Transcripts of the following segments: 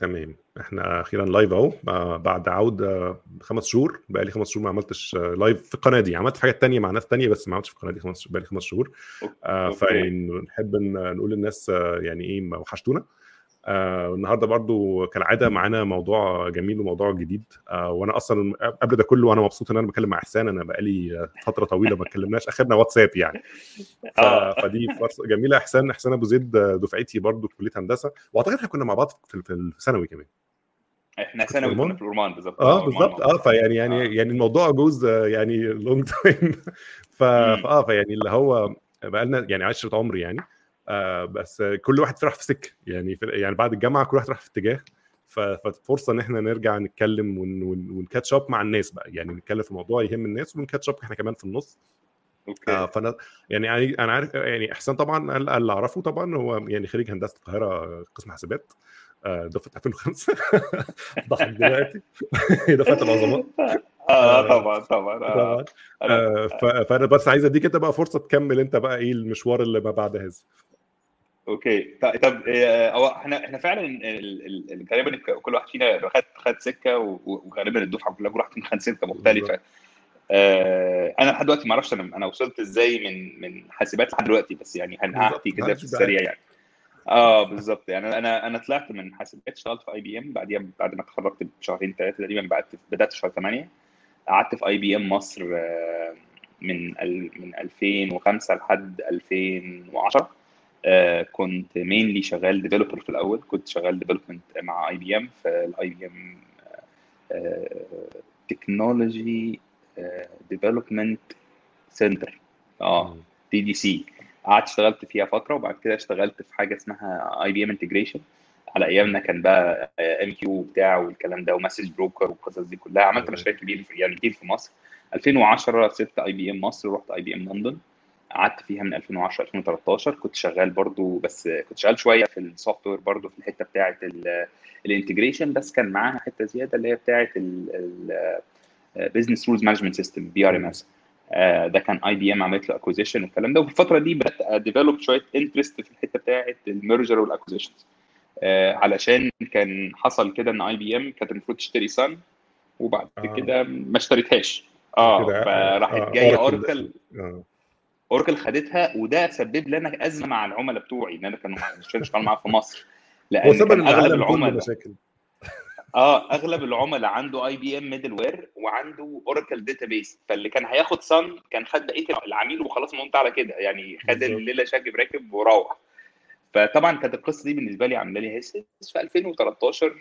تمام. إحنا أخيرا live اهو بعد عوده خمس شهور. بقى لي خمس شهور ما عملتش لايف في القناة دي. عملت حاجات تانية مع ناس تانية بس ما عملتش في القناة دي خمس بقى لي خمس شهور. آه فنحب نقول للناس يعني إيه وحشتونا. آه النهارده برضو كالعادة معانا موضوع جميل وموضوع جديد. آه وأنا أصلا قبل ده كله وأنا مبسوط إن أنا بتكلم مع إحسان أنا بقالي فترة طويلة ما اتكلمناش اخرنا واتساب يعني. ف... فدي فرصة جميلة. إحسان إحسان أبو زيد دفعتي برضو في كلية هندسة. وأعتقد إحنا كنا مع بعض في الثانوي كمان. إحنا ثانوي كنا في الورمان بالظبط. آه بالظبط. آه فيعني يعني آه. يعني الموضوع goes يعني long time. فآه فيعني اللي هو بقى لنا يعني عشرة عمر يعني. آه بس كل واحد راح في سكة. يعني في يعني بعد الجامعة كل واحد راح في اتجاه. ففرصة إن إحنا نرجع نتكلم ون ون catch up مع الناس بقى. يعني نتكلم في موضوع يهم الناس ون catch up إحنا كمان في النص. okay. آه فأنا يعني أنا عارف يعني إحسان طبعا اللي أعرفه طبعا هو يعني خريج هندسة القاهرة قسم حاسبات. دفعه 2005 ضحك دلوقتي. دفعه العظماء. آه طبعا طبعا. طبعا. آه فأنا بس عايز أديك أنت بقى فرصة تكمل أنت بقى إيه المشوار اللي ما بعد هذا أوكي. طب هو إحنا إحنا فعلا غالبا كل واحد فينا خد خد سكة وغالبا الدفعة كلها كل واحد خد سكة مختلفة. آه أنا لحد دلوقتي ما أعرفش أنا أنا وصلت إزاي من من حاسبات لحد دلوقتي بس يعني هنحكي كده في السريع يعني. آه بالظبط. يعني أنا أنا طلعت من حاسبات اشتغلت في IBM بعديها بعد ما اتخرجت بشهرين ثلاثة تقريبا بدات بدأت في شهر 8 قعدت في IBM مصر من من 2005 لحد 2010 آه كنت mainly شغال developer في الأول. كنت شغال development مع IBM في ال IBM Technology Development Center آه TDC قعدت اشتغلت فيها فترة وبعد كده اشتغلت في حاجة اسمها IBM integration على أيامنا كان بقى MQ بتاع والكلام ده و Message Broker والقصص دي كلها. عملت مشاريع كبيرة يعني كتير في مصر. 2010 سبت IBM مصر ورحت IBM لندن قعدت فيها من 2010 2013 كنت شغال برضو بس كنت شغال شوية في ال software برضو في الحتة بتاعه ال integration بس كان معاها حتة زيادة اللي هي بتاعه ال business rules management system BRMS ده كان IBM عملت له acquisition والكلام ده وفي الفترة دي بدات أ develop شوية interest في الحتة بتاعه ال merger وال acquisitions علشان كان حصل كده إن IBM كانت المفروض تشتري Sun وبعد آه. كده ما اشتريتهاش آه فراحت آه. جاية Oracle آه. Oracle خدتها وده سبب لنا ازمه مع العملاء بتوعي إن أنا كانوا مش شغال معاهم في مصر. لأن كان أغلب العملاء مشاكل. آه أغلب العملاء عنده IBM middleware وعنده Oracle database فاللي كان هياخد Sun كان خد بقية العميل وخلاص الموضوع على كده يعني خد الليلة شاكب راكب وروح. فطبعا كانت القصة دي بالنسبة لي عاملة لي هيس في 2013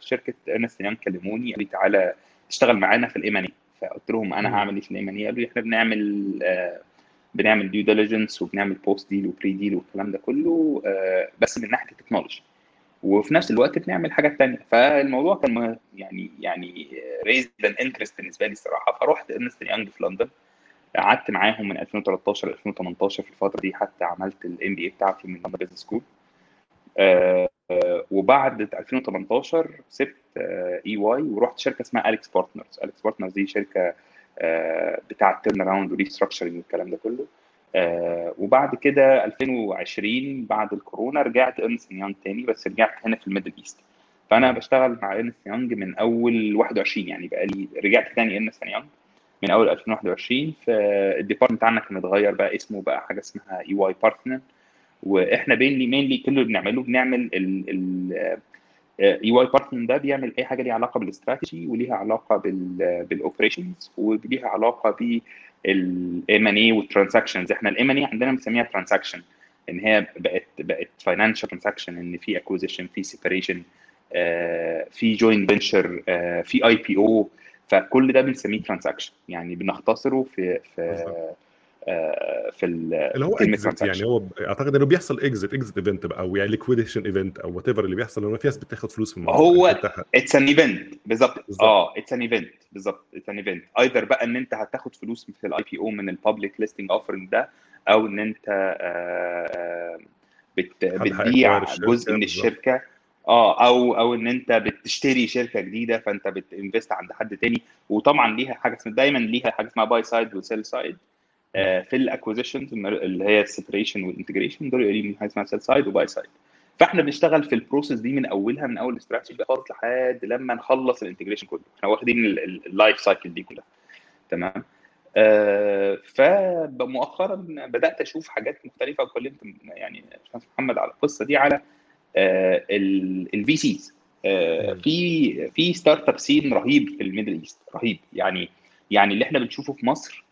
شركة Ernst & Young كلموني قالوا لي تعالى تشتغل معانا في ال M&A فقلت لهم أنا هعمل إيه في ال M&A قالوا لي إحنا بنعمل آه بنعمل due diligence وبنعمل post-deal و pre-deal والكلام ده كله آه بس من ناحية ال technology وفي نفس الوقت بنعمل حاجات تانية. فالموضوع كان يعني يعني raise an interest بالنسبة لي الصراحة. فرحت Ernst & Young في لندن. قعدت معاهم من 2013 ل 2018 في الفترة دي. حتى عملت ال MBA بتاعتي من London Business School آه وبعد 2018 سبت EY ورحت شركة اسمها AlixPartners AlixPartners دي شركة آه بتاعه turnaround و restructuring والكلام ده كله. آه وبعد كده 2020 بعد الكورونا رجعت Ernst & Young تاني بس رجعت هنا في ال Middle East. فأنا بشتغل مع Ernst & Young من أول 21 يعني بقى لي رجعت تاني Ernst & Young من أول 2021 فال department بتاعنا كان اتغير بقى اسمه بقى حاجة اسمها EY-Parthenon وإحنا mainly mainly كل اللي بنعمله بنعمل ال EY-Parthenon ده بيعمل أي حاجة ليها علاقة بالاستراتيجي وليها علاقة بال operations وليها علاقة بال M&A وال transactions إحنا ال M&A عندنا بنسميها transaction إن هي بقت بقت financial transaction إن في acquisition في separation في joint venture في IPO فكل ده بنسميه transaction يعني بنختصره في في آه في اللي هو exit يعني هو أعتقد إنه بيحصل exit exit event بقى أو يعني liquidation event أو whatever اللي بيحصل إنه في ناس بتاخد فلوس الموضوع هو it's an event بالظبط. آه it's an event بالظبط it's an event either بقى إن أنت هتاخد فلوس في ال IPO من ال public listing offering ده أو إن أنت آه بت بتبيع جزء من الشركة. آه أو أو إن أنت بتشتري شركة جديدة فأنت بت invest عند حد تاني. وطبعا ليها حاجة اسمها دايما ليها حاجة اسمها buy side و sell side آه في ال acquisitions اللي هي ال separation وال integration دول ليهم حاجة اسمها sell side و buy side فإحنا بنشتغل في ال process دي من أولها من أول الاستراتيجي خالص لحد لما نخلص ال integration كله. إحنا واخدين ال life cycle دي كلها. تمام؟ آه فمؤخرا بدأت أشوف حاجات مختلفة وكلمت يعني محمد على القصة دي على آه ال VCs آه في في startup scene رهيب في ال Middle East رهيب. يعني يعني اللي إحنا بنشوفه في مصر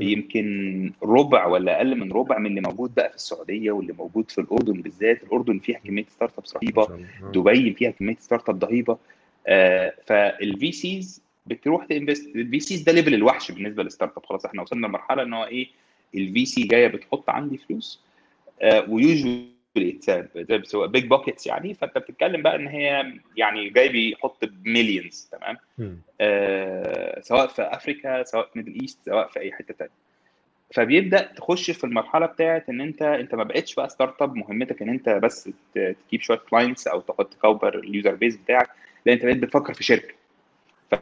يمكن ربع ولا أقل من ربع من اللي موجود بقى في السعودية واللي موجود في الأردن بالذات. الأردن فيها كمية startups رهيبة. دبي فيها كمية startup رهيبه آه فال VCs بتروح ت invest. ال VCs ده level الوحش بالنسبة لل startup خلاص إحنا وصلنا لمرحلة إن هو إيه ال VC جاية بتحط عندي فلوس. آه و usually so big pockets يعني. فأنت بتتكلم بقى إن هي يعني جاي بيحط ب millions تمام؟ آه سواء في أفريكا سواء في Middle East سواء في أي حتة ثانية فبيبدأ تخش في المرحلة بتاعت إن أنت أنت ما بقتش بقى startup مهمتك إن أنت بس تجيب شوية clients أو تحط تكبر ال user base بتاعك. لا أنت بقيت بتفكر في شركة.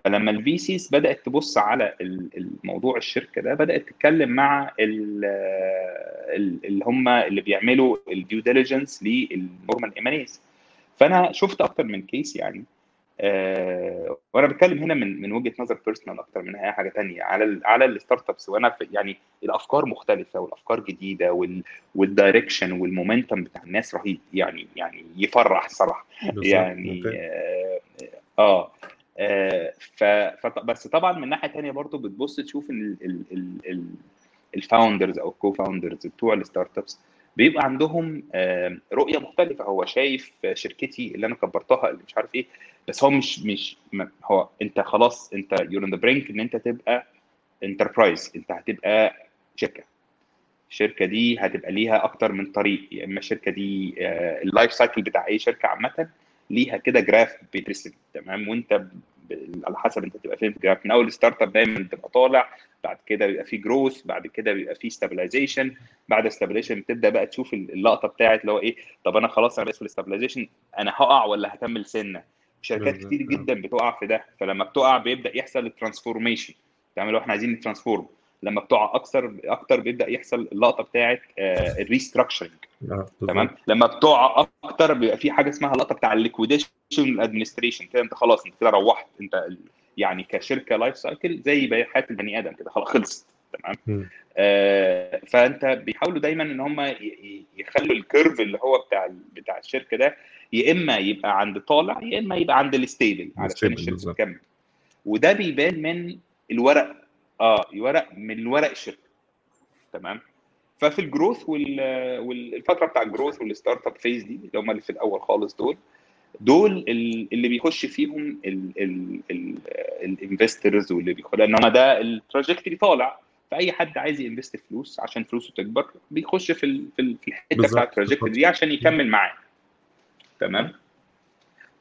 فلما ال VCs بدأت تبص على الموضوع الشركة ده بدأت تتكلم مع اللي هم اللي بيعملوا ال due diligence لل normal M&As فأنا شفت أكتر من case يعني آه وأنا بتكلم هنا من من وجهة نظر personal أكتر من أي حاجة تانية. على ال على ال startups وأنا يعني الأفكار مختلفة والأفكار جديدة وال وال direction وال momentum بتاع الناس رهيب. يعني يعني يفرح الصراحه يعني آه, آه ف بس طبعا من ناحية ثانية برضو بتبص تشوف ان ال founders أو ال co-founders بتوع ال startups بيبقى عندهم رؤية مختلفة. هو شايف شركتي اللي أنا كبرتها اللي مش عارف إيه بس هو مش مش هو أنت خلاص أنت you're at the brink إن أنت تبقى enterprise أنت هتبقى شركة. الشركة دي هتبقى ليها أكتر من طريق. يا إما الشركة دي ال life cycle بتاع أي شركة عامة ليها كده graph بيترسم تمام؟ وانت على حسب انت تبقى فين في ال graph. من أول start up دايما بتبقى طالع بعد كده بيبقى في growth بعد كده بيبقى في stabilization بعد stabilization بتبدأ بقى تشوف اللقطة بتاعت اللي هو إيه طب أنا خلاص أنا بس في ال stabilization أنا هقع ولا هكمل سنة؟ شركات كتير جدا بتقع في ده فلما بتقع بيبدأ يحصل ال transformation تمام؟ لو إحنا عايزين ن transform. لما بتقع أكتر أكتر بيبدأ يحصل اللقطة بتاعت ال restructuring تمام؟ لما بتقع أكتر بيبقى في حاجة اسمها اللقطه بتاع ال liquidation administration كده أنت خلاص أنت كده روحت أنت يعني كشركة life cycle زي حياه البني آدم كده خلاص خلصت. تمام؟ آه فأنت بيحاولوا دايما إن هم يخلوا ال curve اللي هو بتاع بتاع الشركة ده يا إما يبقى عند طالع يا إما يبقى عند ال stable علشان الشركة تكمل. وده بيبان من الورق آه الورق من الورق الشركة. تمام؟ ففي ال growth والفترة بتاع ال growth وال start up phase دي اللي هم اللي في الأول خالص دول دول اللي بيخش فيهم ال investors واللي بيخش لأن ده ال trajectory طالع فأي حد عايز ي invest فلوس عشان فلوسه تكبر بيخش في في الحتة بتاع ال trajectory دي عشان يكمل معاه. تمام؟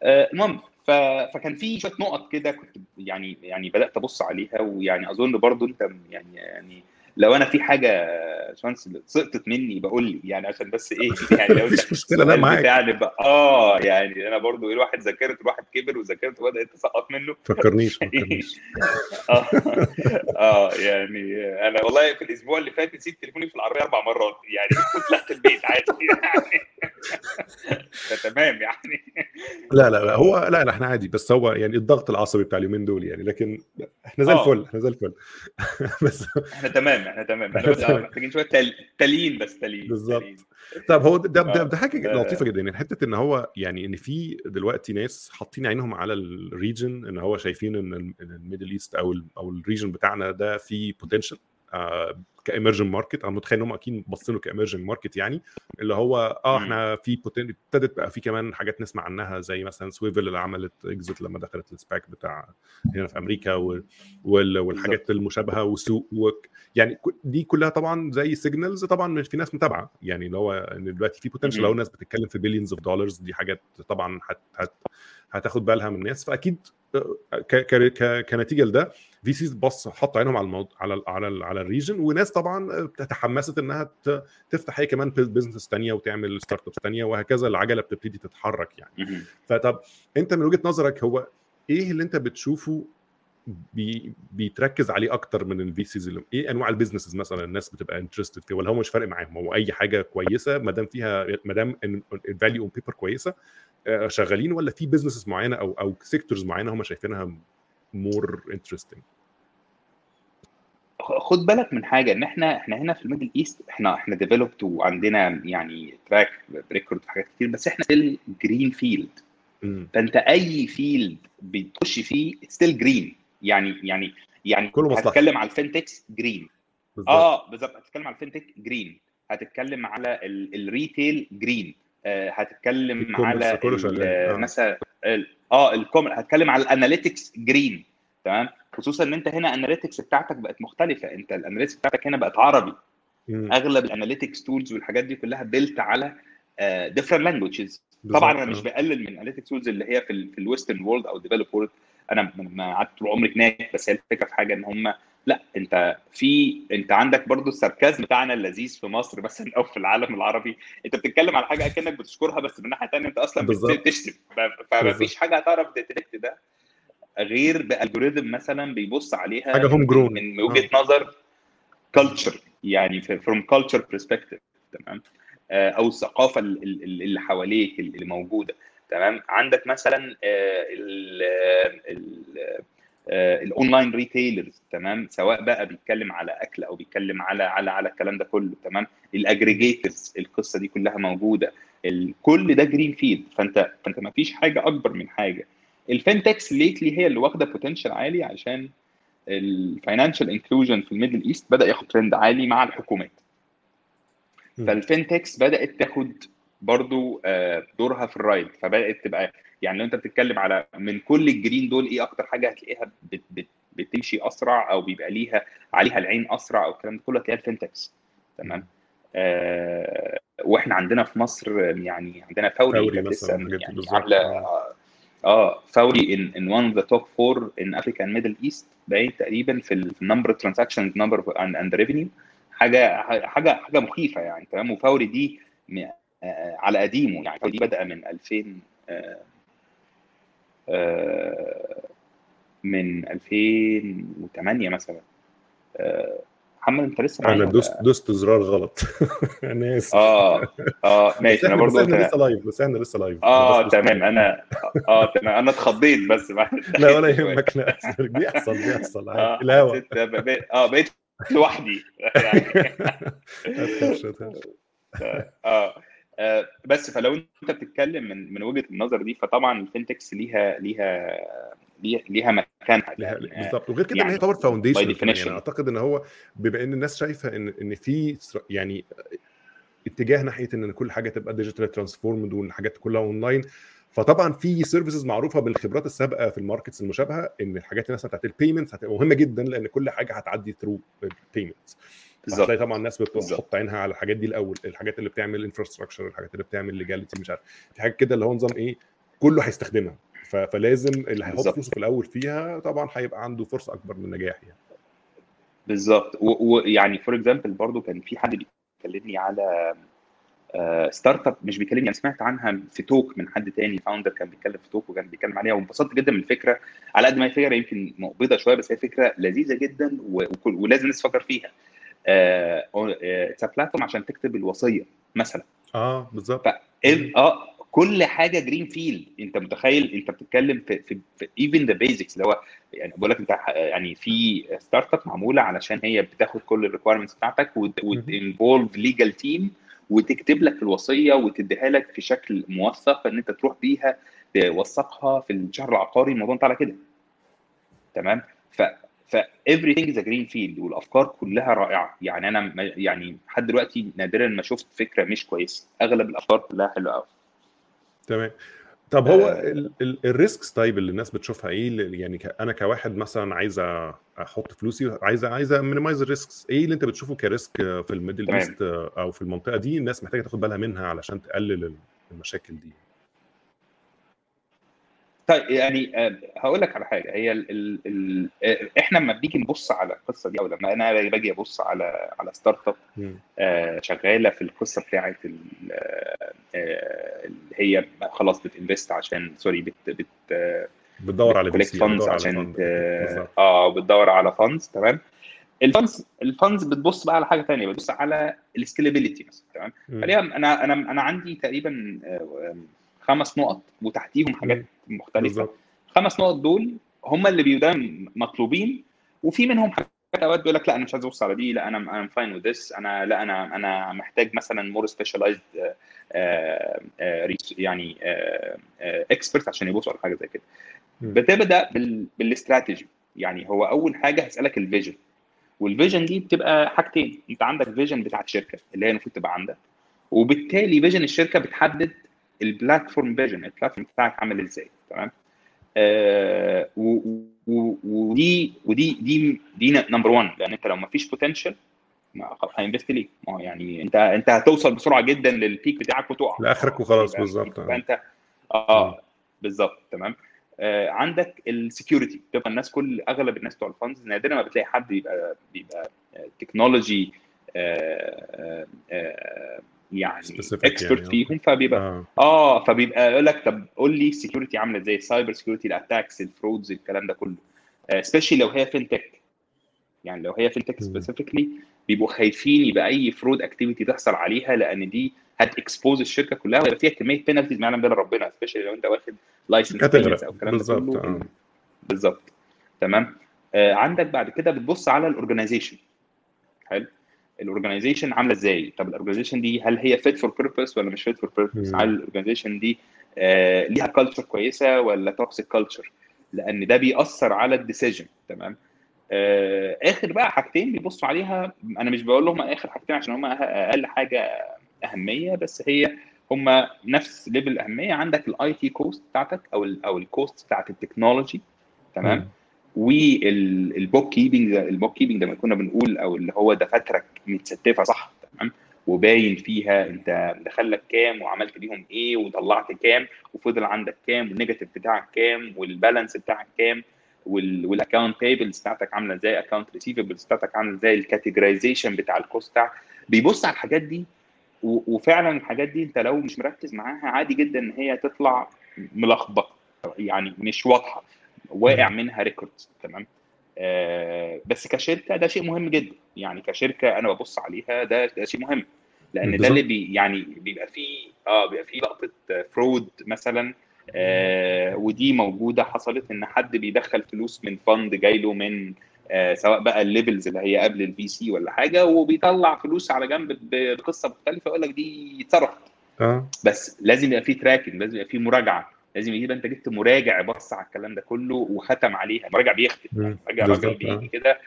آه المهم فكان في شوية نقط كده كنت يعني يعني بدأت أبص عليها ويعني أظن برضو أنت يعني يعني لو أنا في حاجة شانس سقطت مني بقول لي يعني عشان بس إيه؟ يعني لو مش مشكلة أنا معاك. يعني آه يعني أنا برضو الواحد ذاكرت الواحد كبر وذاكرته بدات تسقط منه. فكرنيش فكرنيش. آه آه يعني أنا والله في الأسبوع اللي فات نسيت تليفوني في العربية أربع مرات يعني طلعت البيت عادي. يعني تمام يعني. لا لا لا هو لا لا إحنا عادي بس هو يعني الضغط العصبي بتاع اليومين دول يعني لكن إحنا زي الفل إحنا زي الفل. بس إحنا تمام إحنا تمام. إحنا بس محتاجين شوية تليين بس تليين بالظبط. طب هو ده ده, ده حاجة لطيفة جدا. يعني حتة إن هو يعني إن في دلوقتي ناس حاطين عينهم على ال region إن هو شايفين إن ال Middle East أو ال أو ال region بتاعنا ده فيه potential آه ك emerging market. أنا متخيل إن هم أكيد باصين له ك emerging market يعني اللي هو آه إحنا في ابتدت بقى في كمان حاجات نسمع عنها زي مثلا سويفل اللي عملت exit لما دخلت ال SPAC بتاع هنا في أمريكا. والحاجات المشابهة وسوق و... يعني دي كلها طبعا زي signals طبعا في ناس متابعة. يعني اللي هو إن دلوقتي في potential لو الناس بتتكلم في billions of dollars دي حاجات طبعا هت... هت... هتاخد بالها من الناس فأكيد ك... ك... كنتيجة لده VCs بص حط عينهم على الموضوع على ال على ال على ال region وناس طبعا تحمست إنها تفتح هي كمان business ثانية وتعمل startups ثانية وهكذا العجلة بتبتدي تتحرك يعني. فطب أنت من وجهة نظرك هو إيه اللي أنت بتشوفه بي بيتركز عليه أكتر من ال VCs إيه أنواع ال businesses مثلا الناس بتبقى interested فيه؟ ولا هو مش فارق معاهم؟ هو أي حاجة كويسة ما دام فيها ما دام ال value on paper كويسة آه، شغالين ولا في businesses معينة أو أو sectors معينة هم شايفينها more interesting خد بالك من حاجة إن إحنا إحنا هنا في ال Middle East إحنا إحنا developed وعندنا يعني track record في حاجات كتير بس إحنا still green field فأنت أي field بتخش فيه still green يعني يعني يعني كله مصلحة. هتتكلم على ال fintechs green آه بالظبط. هتتكلم على ال fintech green هتتكلم على ال retail green آه هتتكلم على آه. مثلا آه ال com هتكلم على ال analytics green تمام؟ خصوصا إن أنت هنا ال analytics بتاعتك بقت مختلفة. أنت ال analytics بتاعتك هنا بقت عربي. مم. أغلب ال analytics tools والحاجات دي كلها built على different languages بالظبط، طبعا أنا مش آه. بقلل من ال analytics tools اللي هي في ال في ال western world أو ال developed world أنا ما قعدت طول عمري هناك بس هي الفكرة في حاجة إن هم لا انت في انت عندك برضو ال sarcasm بتاعنا اللذيذ في مصر مثلا أو في العالم العربي. انت بتتكلم على حاجة أكنك بتشكرها بس من ناحية ثانية انت أصلا. بتشتم. فما فيش حاجة هتعرف ت detect ده غير ب algorithm مثلا بيبص عليها حاجة home grown. من وجهة نظر culture يعني from culture perspective تمام؟ آه، أو الثقافة ال- ال- اللي حواليك اللي موجودة تمام؟ عندك مثلا ال online retailers تمام؟ سواء بقى بيتكلم على أكل أو بيتكلم على على على الكلام ده كله تمام؟ ال aggregators القصة دي كلها موجودة. كل ده green field فأنت فأنت ما فيش حاجة أكبر من حاجة. ال fintechs lately هي اللي واخدة potential عالي عشان ال financial inclusion في ال Middle East بدأ ياخد ترند عالي مع الحكومات. مم. فال fintechs بدأت تاخد برضو آه، دورها في ال ride فبدأت تبقى يعني لو انت بتتكلم على من كل ال green دول إيه أكتر حاجة هتلاقيها بت بت بتمشي أسرع أو بيبقى ليها عليها العين أسرع أو الكلام ده كله؟ هتلاقيها ال fintechs تمام؟ آه وإحنا عندنا في مصر يعني عندنا فوري فوري لسه يعني. عاملة آه. آه، فوري in one of the top four in Africa and Middle East باين تقريبا في ال number of transactions number of- and, and revenue. حاجة حاجة حاجة مخيفة يعني تمام؟ وفوري دي آه، على قديمه يعني دي بدأ من 2000 آه، آه، من 2008 مثلا. آه، محمد أنت لسه معايا أنا دوست دوست زرار غلط. أنا آسف. آه آه ماشي أنا برضو إحنا لسه live بس إحنا لسه live آه تمام أنا آه تمام. أنا اتخضيت بس. لا ولا يهمك لا بيحصل بيحصل عادي. الهوا. آه بقيت لوحدي. يعني. آه آه، بس فلو انت بتتكلم من من وجهة النظر دي فطبعا ال fintechs ليها ليها ليها, مكانها يعني بالظبط. وغير كده ان يعني هي تعتبر foundation. يعني أعتقد إن هو بما إن الناس شايفة إن إن في يعني اتجاه ناحية إن كل حاجة تبقى digital transformed وإن الحاجات كلها اونلاين فطبعا في services معروفة بالخبرات السابقة في ال markets المشابهة إن الحاجات مثلا بتاعت ال payments هتبقى مهمة جدا لأن كل حاجة هتعدي through payments بالظبط. هتلاقي طبعا الناس. بتحط عينها على الحاجات دي الأول الحاجات اللي بتعمل infrastructure الحاجات اللي بتعمل legality مش عارف. في حاجات كده اللي هو نظام إيه كله هيستخدمها. فلازم اللي هيحط. فلوسه في الأول فيها طبعا هيبقى عنده فرصة أكبر من النجاح يعني. بالظبط. ويعني for example برضو كان في حد بيكلمني على startup مش بيكلمني أنا سمعت عنها في talk من حد تاني founder كان بيتكلم في talk وكان بيتكلم عليها وانبسطت جدا من الفكرة. على قد ما هي فكرة يمكن مقبضة شوية بس هي فكرة لذيذة جدا ولازم الناس تفكر فيها. it's platform عشان تكتب الوصية مثلا. آه بالظبط. ال- آه كل حاجة green field أنت متخيل؟ أنت بتتكلم في في, في even the basics اللي هو يعني بقول لك أنت يعني في startup معمولة علشان هي بتاخد كل ال requirements بتاعتك وت involve legal team وتكتب لك الوصية وتديها لك في شكل موثق إن أنت تروح بيها توثقها في الشهر العقاري. الموضوع انت على كده. تمام؟ ف ف everything is a green field والأفكار كلها رائعة. يعني أنا يعني لحد دلوقتي نادرا ما شفت فكرة مش كويسة. أغلب الأفكار كلها حلوة قوي تمام. طب هو آه. ال risks طيب اللي الناس بتشوفها إيه يعني أنا كواحد مثلا عايز أحط فلوسي عايز عايز minimize ال risks إيه اللي أنت بتشوفه ك risk في ال Middle. East أو في المنطقة دي الناس محتاجة تاخد بالها منها علشان تقلل المشاكل دي؟ طيب يعني آه، هقول لك على حاجة. هي ال ال ال آه، إحنا لما بنيجي نبص على القصة دي أو لما أنا باجي أبص على على startup. آه، شغالة في القصة آه، آه، اللي هي خلاص بت invest عشان sorry بت بت بتدور على collect VC، funds بتدور عشان. آه وبتدور على funds تمام؟ ال funds ال funds بتبص بقى على حاجة ثانية بتبص على ال scalability مثلا تمام؟ أنا أنا أنا عندي تقريبا خمس نقط وتحتيهم حاجات مختلفة. بالظبط. خمس نقط دول هم اللي بيبقوا مطلوبين وفي منهم حاجات أوقات بيقول لك لا أنا مش عايز أبص على دي لا أنا أنا fine with this أنا لا أنا أنا محتاج مثلا more specialized يعني expert عشان يبصوا على حاجة زي كده. بتبدأ بال- بالاستراتيجي يعني هو أول حاجة هسألك ال vision وال vision دي بتبقى حاجتين. أنت عندك vision بتاعت الشركة اللي هي المفروض تبقى عندك وبالتالي vision الشركة بتحدد ال platform vision ال platform بتاعك عامل إزاي؟ تمام؟ آه ودي ودي دي دي number 1 لأن أنت لو ما فيش potential ه invest ليه؟ ما هو يعني أنت أنت هتوصل بسرعة جدا لل peak بتاعك وتقع. لآخرك وخلاص يبقى- بالظبط. يبقى انت آه بالظبط. تمام؟ آه عندك ال security بتبقى الناس كل أغلب الناس بتوع ال funds نادرا ما بتلاقي حد بيبقى بيبقى technology يعني expert يعني. فيهم فبيبقى آه آه فبيبقى يقول لك طب قول لي ال security عاملة إزاي ال cyber security ال attacks ال frauds الكلام ده كله especially لو هي fintech يعني لو هي fintech. specifically بيبقوا خايفين يبقى أي fraud activity تحصل عليها لأن دي هت expose الشركة كلها ويبقى فيها كمية penalties ما يعلم بها ربنا especially لو أنت واخد license. أو الكلام ده كله آه. بالظبط تمام آه عندك بعد كده بتبص على ال organization حلو ال organization عاملة إزاي؟ طب ال organization دي هل هي fit for purpose ولا مش fit for purpose مم. هل ال organization دي آه ليها culture كويسة ولا toxic culture لأن ده بيأثر على ال decision تمام؟ آه آخر بقى حاجتين بيبصوا عليها أنا مش بقول لهم آخر حاجتين عشان هم أقل حاجة أهمية بس هي هم نفس level الأهمية. عندك ال IT cost بتاعتك أو ال أو ال cost بتاعت ال technology تمام. وال bookkeeping ال bookkeeping لما كنا بنقول أو اللي هو دفاترك متستفة صح؟ تمام؟ وباين فيها أنت دخل لك كام وعملت بيهم إيه وطلعت كام وفضل عندك كام وال negative بتاعك كام وال balance بتاعك كام وال account payables بتاعتك عاملة إزاي account receivables بتاعتك عاملة إزاي ال categorization بتاع ال cost بتاعك. بيبص على الحاجات دي وفعلا الحاجات دي أنت لو مش مركز معاها عادي جدا إن هي تطلع ملخبطة يعني مش واضحة. واقع منها records تمام؟ آه بس كشركة ده شيء مهم جدا. يعني كشركة أنا ببص عليها ده ده شيء مهم. لأن ده اللي بي يعني بيبقى فيه آه بيبقى فيه لقطة fraud مثلا آه ودي موجودة حصلت إن حد بيدخل فلوس من fund جاي له من آه سواء بقى ال levels اللي هي قبل ال VC ولا حاجة وبيطلع فلوس على جنب بقصة مختلفة يقول لك دي اتصرفت. آه. بس لازم يبقى فيه tracking لازم يبقى فيه مراجعة. لازم يبقى انت جبت مراجع بص على الكلام ده كله وختم عليها. مراجع بيختم. مراجع راجل بيجي آه. كده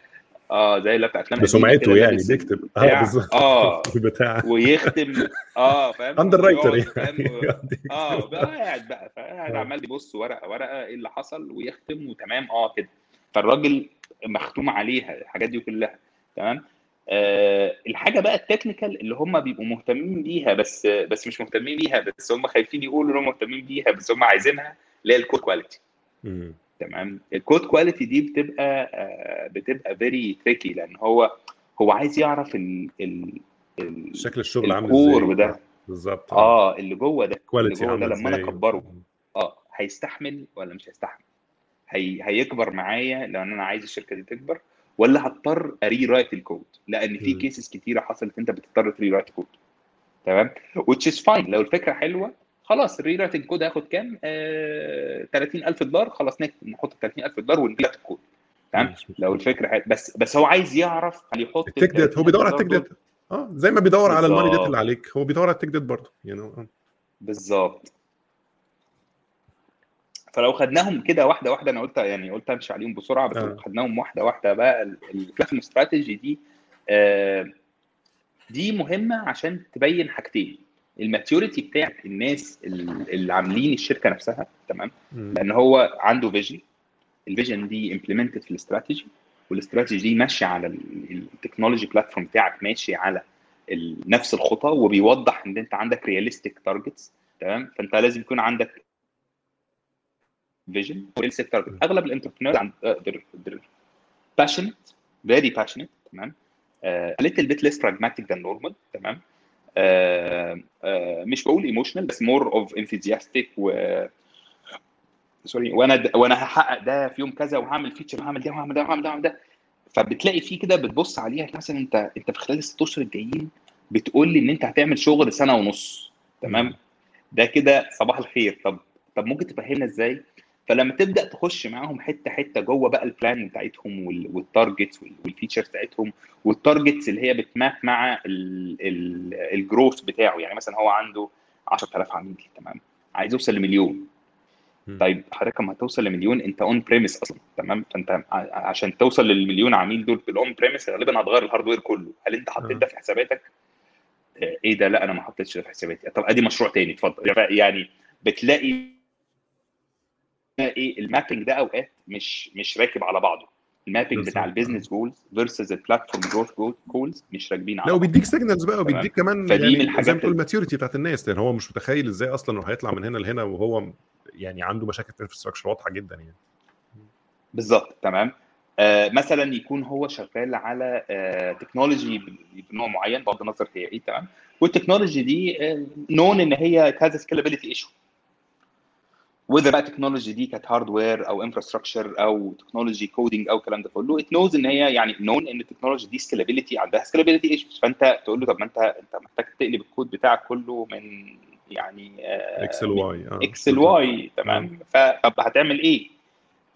آه زي اللي بتاع افلام بسمعته يعني بيكتب. آه بتاع. بالظبط. آه. البتاع ويختم آه فاهم؟ underwriter؟ يعني. آه بقى قاعد بقى فقاعد آه. عمال يبص ورقة ورقة إيه اللي حصل ويختم وتمام آه كده. فالراجل مختوم عليها الحاجات دي كلها تمام؟ آه الحاجة بقى ال technical اللي هم بيبقوا مهتمين بيها بس بس مش مهتمين بيها بس هم خايفين يقولوا انهم مهتمين بيها بس هم عايزينها اللي هي ال code quality. تمام؟ ال code quality دي بتبقى آه بتبقى very tricky لأن هو هو عايز يعرف ال ال ال شكل الشغل عامل إزاي. ده. بالظبط. آه اللي جوه ده اللي جوه ده لما أنا أكبره آه هيستحمل ولا مش هيستحمل؟ هي... هيكبر معايا لأن أنا عايز الشركة دي تكبر ولا هضطر ا rewrite ال code لأن في. cases كتيرة حصلت أنت بتضطر ت rewrite code تمام؟ Which is fine. لو الفكرة حلوة خلاص ال rewrite ال code هياخد كام؟ آه... 30000 دولار. خلاص نحط 30000 دولار ونجيب الكود تمام؟ لو الفكرة حلوة. بس بس هو عايز يعرف هل يحط ال tech debt هو بيدور على ال tech debt آه زي ما بيدور على ال money debt. اللي عليك. هو بيدور على ال tech debt برضه يعني. بالظبط. فلو خدناهم كده واحدة واحدة أنا قلت يعني قلت أمشي عليهم بسرعة بس آه. لو خدناهم واحدة واحدة بقى. ال platform strategy دي آه، دي مهمة عشان تبين حاجتين. ال maturity بتاعت الناس ال- اللي عاملين الشركة نفسها تمام. لأن هو عنده vision ال vision دي implemented في ال strategy وال strategy دي ماشية على ال technology platform بتاعك ماشي على نفس الخطى وبيوضح إن أنت عندك realistic targets تمام؟ فأنت لازم يكون عندك vision و realistic target أغلب ال entrepreneurs عند they're passionate very passionate تمام؟ آه، a little bit less pragmatic than normal تمام؟ آه، آه، مش بقول emotional بس more of enthusiastic و sorry وأنا د... وأنا هحقق ده في يوم كذا وهعمل feature وهعمل ده وهعمل ده وهعمل ده وهعمل ده. فبتلاقي فيه كده بتبص عليها مثلا انت أنت في خلال الست أشهر الجايين بتقول لي إن أنت هتعمل شغل سنة ونص تمام؟ ده كده صباح الخير. طب طب ممكن تفهمنا إزاي فلما تبدأ تخش معاهم حتة حتة جوه بقى ال plan بتاعتهم وال targets وال features بتاعتهم وال targets اللي هي بتمات مع ال growth بتاعه. يعني مثلا هو عنده 10000 عميل تمام؟ عايز يوصل لمليون. طيب حضرتك لما توصل لمليون أنت on-premise أصلا تمام؟ فأنت عشان توصل للمليون عميل دول بال on-premise غالبا هتغير ال hardware كله. هل أنت حطيت ده في حساباتك؟ إيه ده؟ لا أنا ما حطيتش ده في حساباتي. طب أدي مشروع تاني اتفضل. يعني بتلاقي إيه ال mapping ده أوقات مش مش راكب على بعضه. ال mapping بتاع ال business goals versus ال platform growth goals مش راكبين على لا وبيديك signals بقى وبيديك كمان فدي يعني من الحاجات زي ما تقول ال maturity بتاعت الناس لأن هو مش متخيل إزاي أصلا انه هيطلع من هنا لهنا وهو يعني عنده مشاكل في infrastructure واضحة جدا يعني. بالظبط. تمام. آه مثلا يكون هو شغال على آه technology بنوع معين بغض النظر هي إيه تمام. وال technology دي آه known إن هي كذا scalability issue وإذا بقى ال technology دي كانت hardware أو infrastructure أو technology coding أو الكلام ده كله ات نوز إن هي يعني known إن ال technology دي scalability عندها scalability issues فأنت تقول له طب ما أنت أنت محتاج تقلب الكود بتاعك كله من يعني إكسل Y إكسل واي تمام؟ فطب هتعمل إيه؟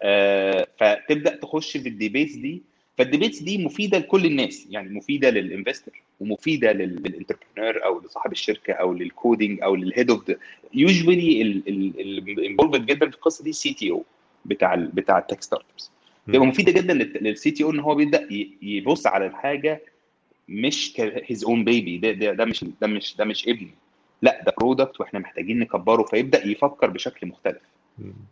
آه فتبدأ تخش في ال debates دي فال debates دي مفيدة لكل الناس يعني مفيدة لل investor ومفيدة لل entrepreneur أو لصاحب الشركة أو لل coding أو لل head of usually ال involved جدا في القصة دي ال CTO بتاع ال بتاع ال tech startups تبقى مفيدة جدا لل CTO إن هو بيبدأ يبص على الحاجة مش his own baby ده, ده ده مش ده مش ده مش ابني. لا ده product وإحنا محتاجين نكبره فيبدأ يفكر بشكل مختلف.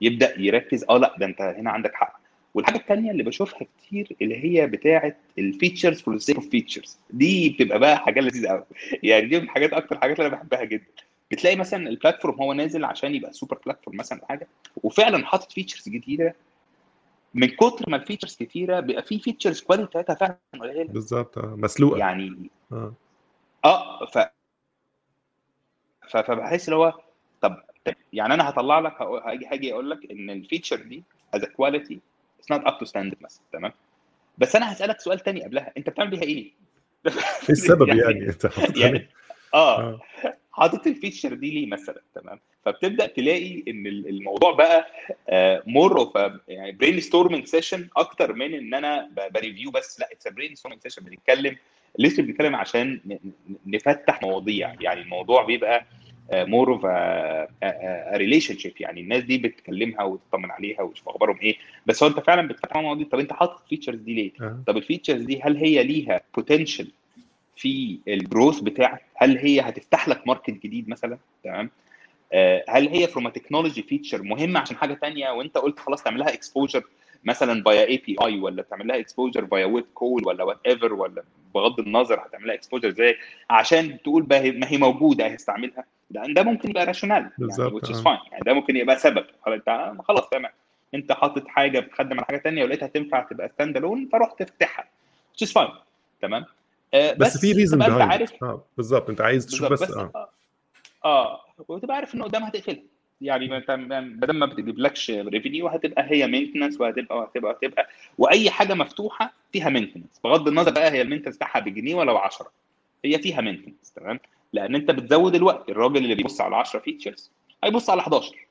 يبدأ يركز آه لا ده أنت هنا عندك حق. والحاجة الثانية اللي بشوفها كتير اللي هي بتاعة ال features for sake of features دي بتبقى بقى حاجة لذيذة قوي يعني دي من الحاجات أكتر حاجات اللي أنا بحبها جدا. بتلاقي مثلا ال platform هو نازل عشان يبقى super platform مثلا حاجة وفعلا حاطط features جديدة. من كتر ما ال features كتيرة بيبقى في features quality بتاعتها فعلا قليلة. بالظبط. مسلوقة. يعني آه. آه ف فبحس اللي هو طب يعني أنا هطلع لك هاجي هاجي أقول لك إن ال feature دي as quality it's not up to standard مثلا تمام؟ بس أنا هسألك سؤال تاني قبلها. أنت بتعمل بيها إيه؟ إيه السبب يعني, يعني؟ أنت يعني آه. حاطط ال feature دي ليه مثلا؟ تمام؟ فبتبدأ تلاقي إن الموضوع بقى more of يعني brainstorming session أكتر من إن أنا ب review بس. لا it's brainstorming session بنتكلم لسه بنتكلم عشان نفتح مواضيع. يعني الموضوع بيبقى more of relationship يعني الناس دي بتكلمها وتطمن عليها وتشوف أخبارهم إيه بس هو أنت فعلا بتفتح مواضيع طب أنت حاطط ال features دي ليه؟ أه. طب ال features دي هل هي ليها potential في ال growth بتاعك؟ هل هي هتفتح لك market جديد مثلا؟ تمام؟ هل هي from technology feature مهمة عشان حاجة ثانية وأنت قلت خلاص تعمل لها exposure مثلا via API ولا تعمل لها exposure via web call ولا whatever ولا بغض النظر هتعمل لها exposure إزاي عشان تقول ما هي موجودة هستعملها ده ده ممكن يبقى rationale يعني which is fine. يعني ده ممكن يبقى سبب. انت خلاص تمام. انت حاطط حاجة بتخدم على حاجة ثانية ولقيتها تنفع تبقى stand-alone فرحت تفتحها which is fine. تمام؟ آه بس, بس في reason انت عارف آه بالظبط. انت عايز تشوف بس, بس آه. آه وتبقى عارف إن قدامها هتقفلها. يعني بدل ما بتجيبلكش revenue هتبقى هي maintenance وهتبقى وهتبقى وهتبقى وأي حاجة مفتوحة فيها maintenance بغض النظر بقى هي ال maintenance بتاعها بجنيه ولا ب 10 هي فيها maintenance تمام؟ لأن أنت بتزود الوقت. الراجل اللي بيبص على 10 features هيبص على 11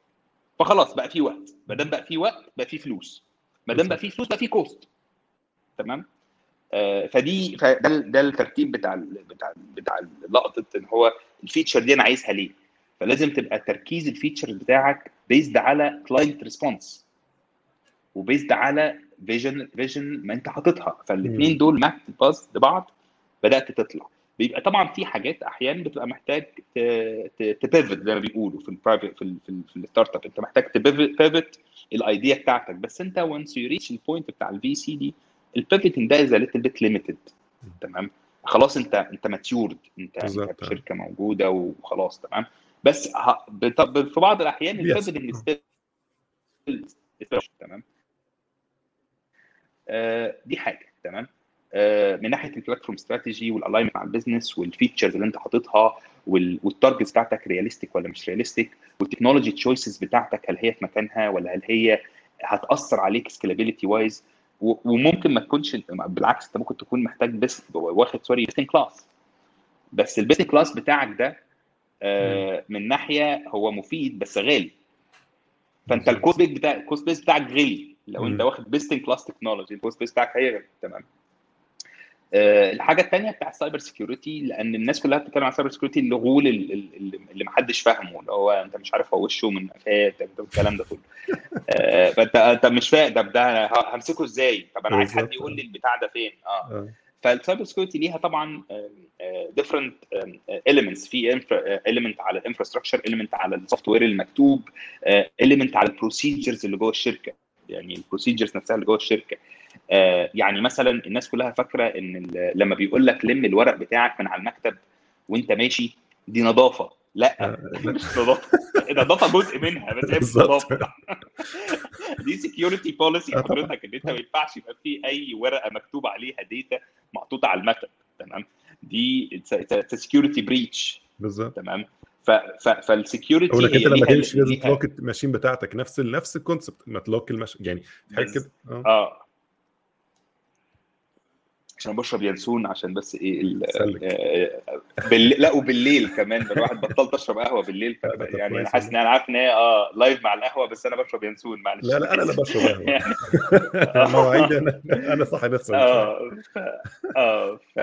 فخلاص بقى في وقت. ما دام بقى في وقت بقى في فلوس. ما دام بقى في فلوس بقى في cost تمام؟ آه فدي فده ده الترتيب بتاع بتاع بتاع لقطة إن هو ال feature دي أنا عايزها ليه؟ فلازم تبقى تركيز ال feature بتاعك بيزد على client response وبيزد على vision vision ما انت حاططها. فالاثنين دول must pass لبعض بدأت تطلع. بيبقى طبعا في حاجات أحيانا بتبقى محتاج ت pivot زي ما بيقولوا في ال private في في ال startup انت محتاج ت pivot ال idea بتاعتك. بس انت once you reach ال point بتاع ال VC دي ال pivoting ده is little bit limited تمام؟ خلاص انت انت matured انت, انت شركه موجودة وخلاص. تمام؟ بس ه... في بعض الأحيان ال pivoting تمام. آه دي حاجة. تمام. من ناحية ال platform strategy وال alignment مع ال business وال features اللي انت حاططها وال targets بتاعتك realistic ولا مش realistic وال technology choices بتاعتك هل هي في مكانها ولا هل هي هتأثر عليك scalability wise وممكن ما تكونش بالعكس انت ممكن تكون محتاج بس واخد sorry best in class بس ال best in class بتاعك ده آه من ناحية هو مفيد بس غالي. فأنت ال cost base بتاع ال cost base بتاعك غالي. لو أنت واخد best in class technology ال cost base بتاعك هيغلى. تمام. أه الحاجة الثانية بتاع ال cyber security لأن الناس كلها بتتكلم عن ال cyber security اللي, اللي محدش فاهمه اللي هو أنت مش عارف هو وشه من قفاه الكلام ده كله. أه فانت أنت مش فاهم ده ده همسكه إزاي؟ طب أنا عايز حد يقول لي البتاع ده فين؟ آه. فال cyber security ليها طبعا different elements في element على ال infrastructure element على ال software المكتوب element على ال procedures اللي جوه الشركة. يعني ال procedures نفسها اللي جوه الشركة. آه يعني مثلا الناس كلها فاكرة إن لما بيقول لك لم الورق بتاعك من على المكتب وأنت ماشي دي نظافة. لا مش نظافة. النظافة جزء منها بس هي مش نظافة. دي security policy حضرتك ان إنت ما ينفعش يبقى في أي ورقة مكتوب عليها data محطوطة على المكتب تمام؟ دي security breach بالظبط. تمام؟ فال security هو أنت لما تمشي لازم ت lock ال machine بتاعتك نفس نفس ال concept ما ت lock ال machine يعني حاجة كده آه. عشان بشرب ينسون عشان بس إيه آه بالليل لا وبالليل كمان الواحد بطلت اشرب قهوة بالليل يعني أنا حاسس إن أنا عارف إن هي آه live مع القهوة بس أنا بشرب ينسون معلش. لا لا أنا اللي بشرب قهوة. مواعيد أنا أنا صاحي بس. آه آه ف...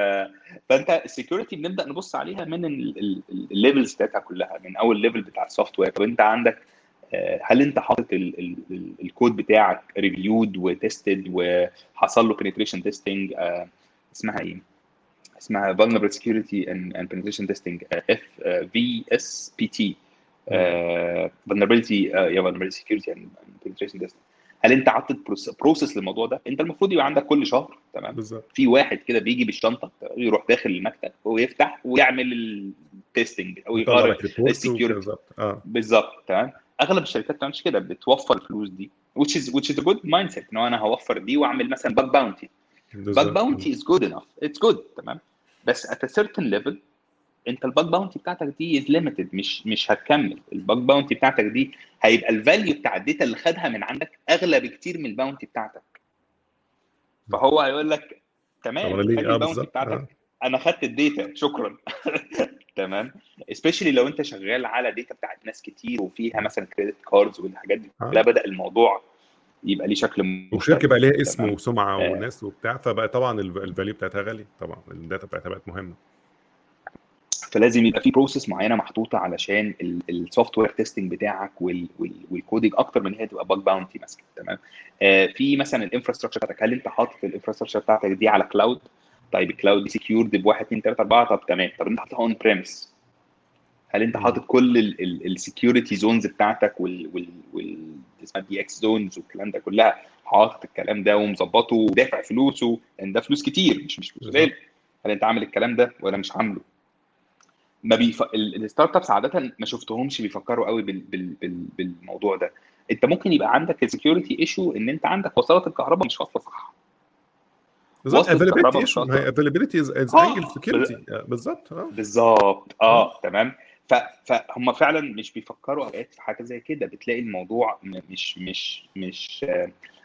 فأنت ال security بنبدأ نبص عليها من ال levels بتاعتها كلها من أول level بتاع ال software طب أنت عندك هل أنت حاطط الكود بتاعك reviewed و tested وحصل له testing آه اسمها إيه؟ اسمها vulnerable security and, and penetration testing اف VSPT vulnerability يا uh, vulnerability security and penetration testing هل انت حاطط process للموضوع ده؟ انت المفروض يبقى عندك كل شهر تمام؟ بالظبط في واحد كده بيجي بالشنطة يروح داخل المكتب ويفتح ويعمل ال testing أو يغير ال security آه بالظبط تمام؟ أغلب الشركات ما بتعملش كده بتوفر الفلوس دي which is which is a good mindset إن أنا هوفر دي وأعمل مثلا bug bounty bug bounty is good enough it's good تمام. بس at a certain level انت ال bug bounty بتاعتك دي is limited مش مش هتكمل. ال bug bounty بتاعتك دي هيبقى ال value بتاع ال data اللي خدها من عندك أغلى بكتير من ال bounty بتاعتك. فهو هيقول لك تمام ال bounty بتاعتك. أنا خدت ال data شكرا. تمام. especially لو أنت شغال على data بتاعت ناس كتير وفيها مثلا credit cards والحاجات دي. لا بدأ الموضوع يبقى ليه شكل وشركه بقى ليها اسم وسمعة آه. وناس وبتاع فبقى طبعا ال value بتاعتها غالي. طبعا ال data بتاعتها بقت مهمة. فلازم يبقى في process معينة محطوطة علشان ال software testing بتاعك وال coding أكتر من هي تبقى bug bounty مثلا. تمام؟ آه في مثلا ال infrastructure بتاعتك هل أنت حاطط ال infrastructure بتاعتك دي على cloud طيب ال cloud دي secured ب 1 2 3 4 طب تمام. طب أنت حاططها on premise هل انت حاطط كل ال security zones بتاعتك وال وال وال اسمها DX zones والكلام ده كلها حاطط الكلام ده ومظبطه ودافع فلوسه لأن ده فلوس كتير مش مش فلوس قليل. هل انت عامل الكلام ده ولا مش عامله؟ ما بيف... ال startups عادة ما شفتهمش بيفكروا قوي بال... بال... بال... بالموضوع ده. انت ممكن يبقى عندك ال security issue إن انت عندك وصلات الكهرباء مش واصله صح. بالظبط availability issue ما هي availability is angle security بالظبط آه. بالظبط آه تمام. فهم فعلا مش بيفكروا أوقات في حاجة زي كده. بتلاقي الموضوع مش مش مش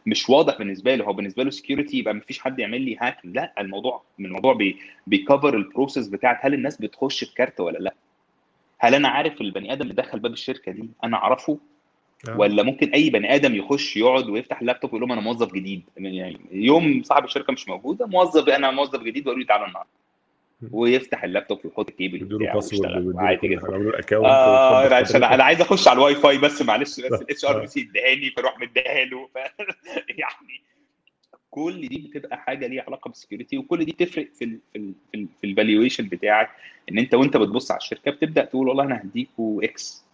مش واضح بالنسبة له. هو بالنسبة له security يبقى مفيش حد يعمل لي hacking لا الموضوع من الموضوع بي بي cover ال process بتاعت هل الناس بتخش ب card ولا لا. هل أنا عارف البني آدم اللي دخل باب الشركة دي أنا أعرفه؟ آه. ولا ممكن أي بني آدم يخش يقعد ويفتح اللابتوب ويقول لهم أنا موظف جديد؟ يعني يوم صاحب الشركة مش موجودة موظف أنا موظف جديد ويقول لي تعالى النهارده. ويفتح اللابتوب ويحط الكيبل بتاعه ويشتغل. وعادي جدا. آه عشان أنا عايز أخش على الواي فاي بس معلش بس ال HR بي سي اداني فاروح مديها له. يعني كل دي بتبقى حاجة ليها علاقة بال security وكل دي بتفرق في ال في ال في, ال في ال valuation بتاعك. إن أنت وأنت بتبص على الشركة بتبدأ تقول والله أنا هديكوا X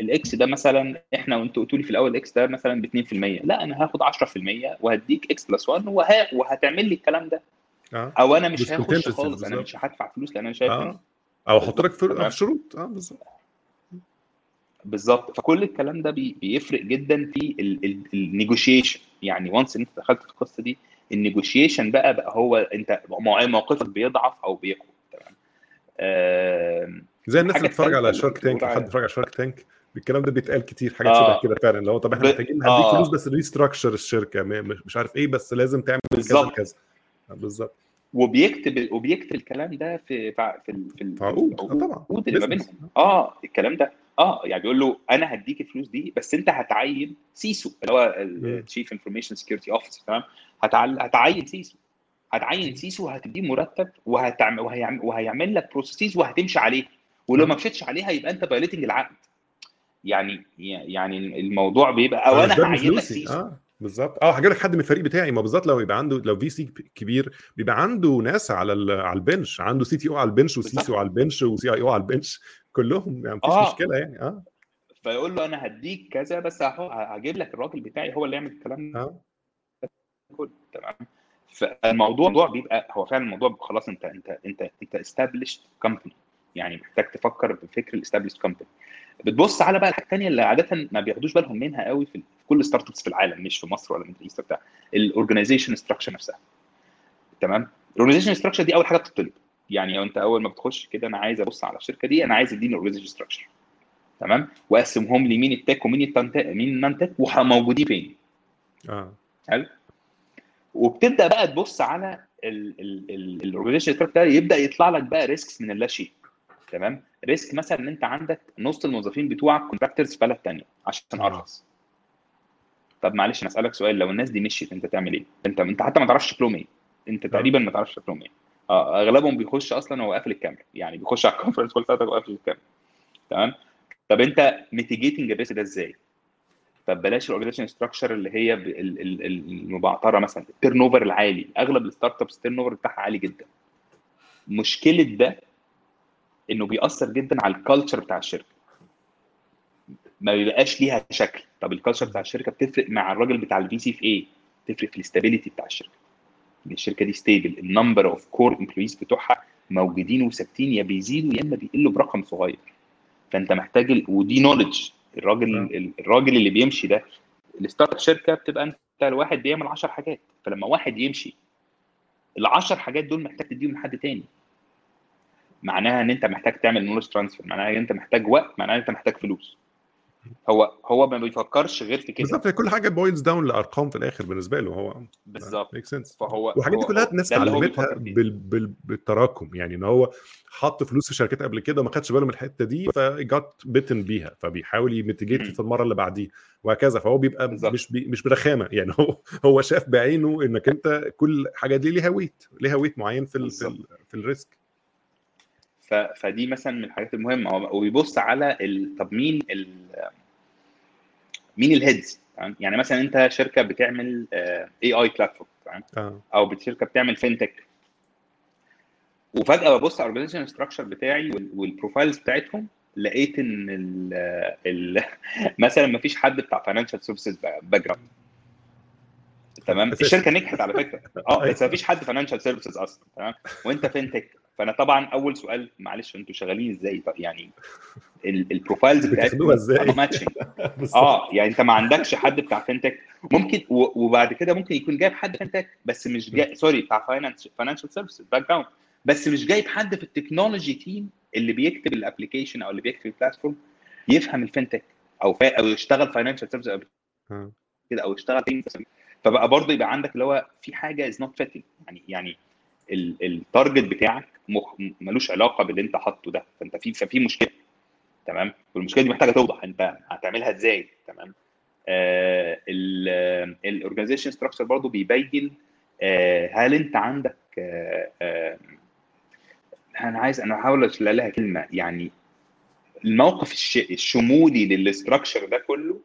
ال X ده مثلا إحنا وانتوا قلتوا لي في الأول X ده مثلا ب 2% لا أنا هاخد 10% وهديك X plus 1 وه... وهتعمل لي الكلام ده. آه. أو أنا مش هاخش خالص أنا مش هدفع فلوس لأن أنا شايف آه. أو أحط لك في شروط آه بالظبط بالظبط فكل الكلام ده بي... بيفرق جدا في ال negotiation يعني once أنت دخلت في القصة دي النيجوشيشن بقى بقى هو أنت موقفك بيضعف أو بيقوى تمام آم، زي الناس اللي بتتفرج على شارك تانك حد. بيتفرج على Shark Tank الكلام ده بيتقال كتير حاجات آه. شبه كده فعلا اللي هو طب إحنا محتاجين هديك آه. فلوس بس restructure الشركة مش مش عارف إيه بس لازم تعمل كذا بالظبط. كذا بالظبط. وبيكتب وبيكتب الكلام ده في في في ال- في ال- في عقود. آه طبعا. العقود اللي ما. بينهم. آه الكلام ده. آه يعني بيقول له أنا هديك الفلوس دي بس أنت هتعين CISO اللي هو. ال chief information security officer تمام؟ هتعين CISO. هتعين CISO هتديه مرتب وهتعمل وهيعمل, وهيعمل لك processes وهتمشي عليها. ولو ما مشيتش عليها يبقى أنت violating العقد. يعني يعني الموضوع بيبقى أو أنا هعين لك CISO. آه. بالظبط آه هجيب لك حد من الفريق بتاعي. ما بالظبط لو يبقى عنده لو VC كبير بيبقى عنده ناس على على ال bench عنده CTO على ال bench و C. C على ال bench و CIO على ال bench كلهم يعني مفيش آه. مشكلة يعني. آه. فيقول له أنا هديك كذا بس هجيب لك الراجل بتاعي هو اللي يعمل الكلام ده. آه. كله تمام. فالموضوع الموضوع بيبقى هو فعلا الموضوع خلاص أنت أنت أنت أنت established company يعني محتاج تفكر بفكر ال established company بتبص على بقى الحاجة الثانية اللي عادة ما بياخدوش بالهم منها قوي في كل startups في العالم مش في مصر ولا Middle East بتاع ال organization structure نفسها. تمام؟ ال organization structure دي أول حاجة بتطلب. يعني أنت أول ما بتخش كده أنا عايز أبص على الشركة دي أنا عايز اديني organization structure تمام؟ وأقسمهم لي مين ال tech ومين التنتك مين ال non-tech وموجودين فين. آه. حلو؟ وبتبدأ بقى تبص على ال organization structure ده يبدأ يطلع لك بقى risks من اللا شيء تمام؟ risk مثلا إن أنت عندك نص الموظفين بتوعك contractors في بلد ثانية عشان آه. أرخص. طب معلش أنا اسالك سؤال. لو الناس دي مشيت أنت تعمل إيه؟ أنت أنت حتى ما تعرفش شكلهم إيه أنت تقريبا ما تعرفش شكلهم إيه آه أغلبهم بيخش أصلا هو قافل الكاميرا. يعني بيخش على ال conference call بتاعتك وقافل الكاميرا. تمام؟ طب أنت mitigating ال risk ده إزاي؟ طب بلاش ال organization structure اللي هي المبعتره مثلا ال turnover العالي. أغلب ال startups ال turnover بتاعها عالي جدا. مشكلة ده إنه بيأثر جدا على ال culture بتاع الشركة. ما بيبقاش ليها شكل. طب ال culture بتاع الشركة بتفرق مع الراجل بتاع ال VC في إيه تفرق في ال stability بتاع الشركة. إن الشركة دي stable ال number of core employees بتوعها موجودين وثابتين يا بيزيدوا يا إما بيقلوا برقم صغير. فأنت محتاج ال... ودي knowledge الراجل. ال- الراجل اللي بيمشي ده ال startup شركة بتبقى أنت الواحد بيعمل 10 حاجات فلما واحد يمشي ال 10 حاجات دول محتاج تديهم لحد تاني. معناها إن أنت محتاج تعمل knowledge transfer معناها إن أنت محتاج وقت معناها إن أنت محتاج فلوس هو هو ما بيفكرش غير في كده بالظبط كل حاجة boils down لأرقام في الآخر بالنسبة له هو بالظبط make sense فهو والحاجات دي كلها الناس اتعلمتها. بال... بال... بالتراكم يعني إن هو حط فلوس في شركات قبل كده وما خدش باله من الحتة دي فجت bitten بيها فبيحاول ي mitigate. في المرة اللي بعديه وهكذا فهو بيبقى بالظبط. مش بي... مش برخامة يعني هو هو شاف بعينه إنك أنت كل حاجة دي ليها weight ليها weight معين في ال... في, ال... في ال risk. فدي مثلا من الحاجات المهمة. وبيبص على ال... طب مين ال... مين ال heads؟ يعني مثلا أنت شركة بتعمل AI platform تمام؟ آه. أو شركة بتعمل fintech وفجأة ببص على ال organization structure بتاعي وال- وال profiles بتاعتهم لقيت إن ال ال مثلا ما فيش حد بتاع financial services background تمام. الشركة نجحت على فكرة. آه أيوة. بس ما فيش حد financial services أصلا تمام؟ وأنت fintech فانا طبعا أول سؤال معلش أنتوا شغالين إزاي؟ يعني ال- ال profiles بتاخدوها إزاي؟ matching. آه يعني أنت ما عندكش حد بتاع fintech ممكن وبعد كده ممكن يكون جايب حد fintech بس مش جاي sorry بتاع finance financial services background بس مش جايب حد في ال technology team اللي بيكتب ال application أو اللي بيكتب ال platform يفهم ال fintech أو فا أو يشتغل financial services آه. كده أو يشتغل فبقى برضه يبقى عندك اللي هو في حاجة is not fitting يعني يعني ال target بتاعك مخ... ملوش علاقة باللي انت حاطه ده. فانت في ففي مشكلة. تمام؟ والمشكلة دي محتاجة توضح انت هتعملها إزاي. تمام؟ آه ال organization structure برضه بيبين آه هل انت عندك آه آه أنا عايز أنا هحاول الاقي لها كلمة. يعني الموقف الش... الشمولي لل structure ده كله.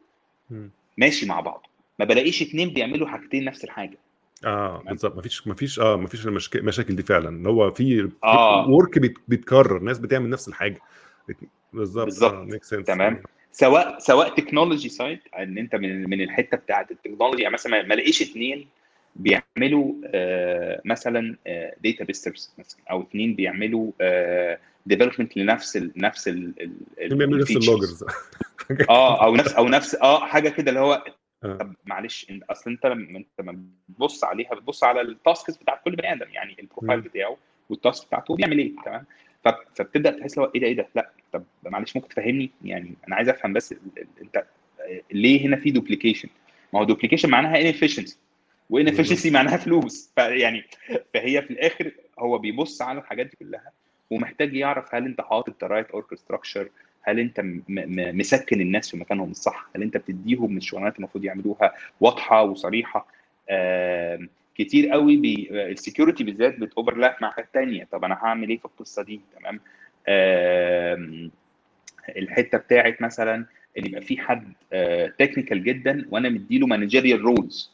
ماشي مع بعضه. ما بلاقيش اتنين بيعملوا حاجتين نفس الحاجة. آه بالظبط مفيش مفيش آه مفيش المشاكل دي فعلا إن هو في آه. work بيتكرر ناس بتعمل نفس الحاجة بالظبط بالظبط. آه ميك سنس تمام. سواء سواء technology side إن أنت من من الحتة بتاعت ال technology يعني مثلا ما الاقيش اثنين بيعملوا آه مثلا database service مثلا أو اثنين بيعملوا development لنفس ال نفس ال بيعملوا نفس. ال loggers آه أو نفس أو نفس آه حاجة كده اللي هو آه. طب معلش أصل أنت لما أنت لما بتبص عليها بتبص على ال tasks بتاعت كل بني آدم يعني ال profile. بتاعه وال task بتاعته بيعمل إيه تمام؟ فبتبدأ تحس لو إيه ده إيه ده؟ لأ طب معلش ممكن تفهمني؟ يعني أنا عايز أفهم بس أنت آه، ليه هنا في duplication ما هو duplication معناها inefficiency و inefficiency معناها فلوس. فيعني فهي في الآخر هو بيبص على الحاجات دي كلها ومحتاج يعرف هل أنت حاطط ال right org structure هل انت م- م- مسكن الناس في مكانهم الصح؟ هل انت بتديهم الشغلانات المفروض يعملوها واضحة وصريحة؟ كتير قوي بي ال security بالذات بت overlap مع حاجات تانية. طب أنا هعمل إيه في القصة دي؟ تمام؟ الحتة بتاعت مثلا إن يبقى في حد technical جدا وأنا مديله managerial roles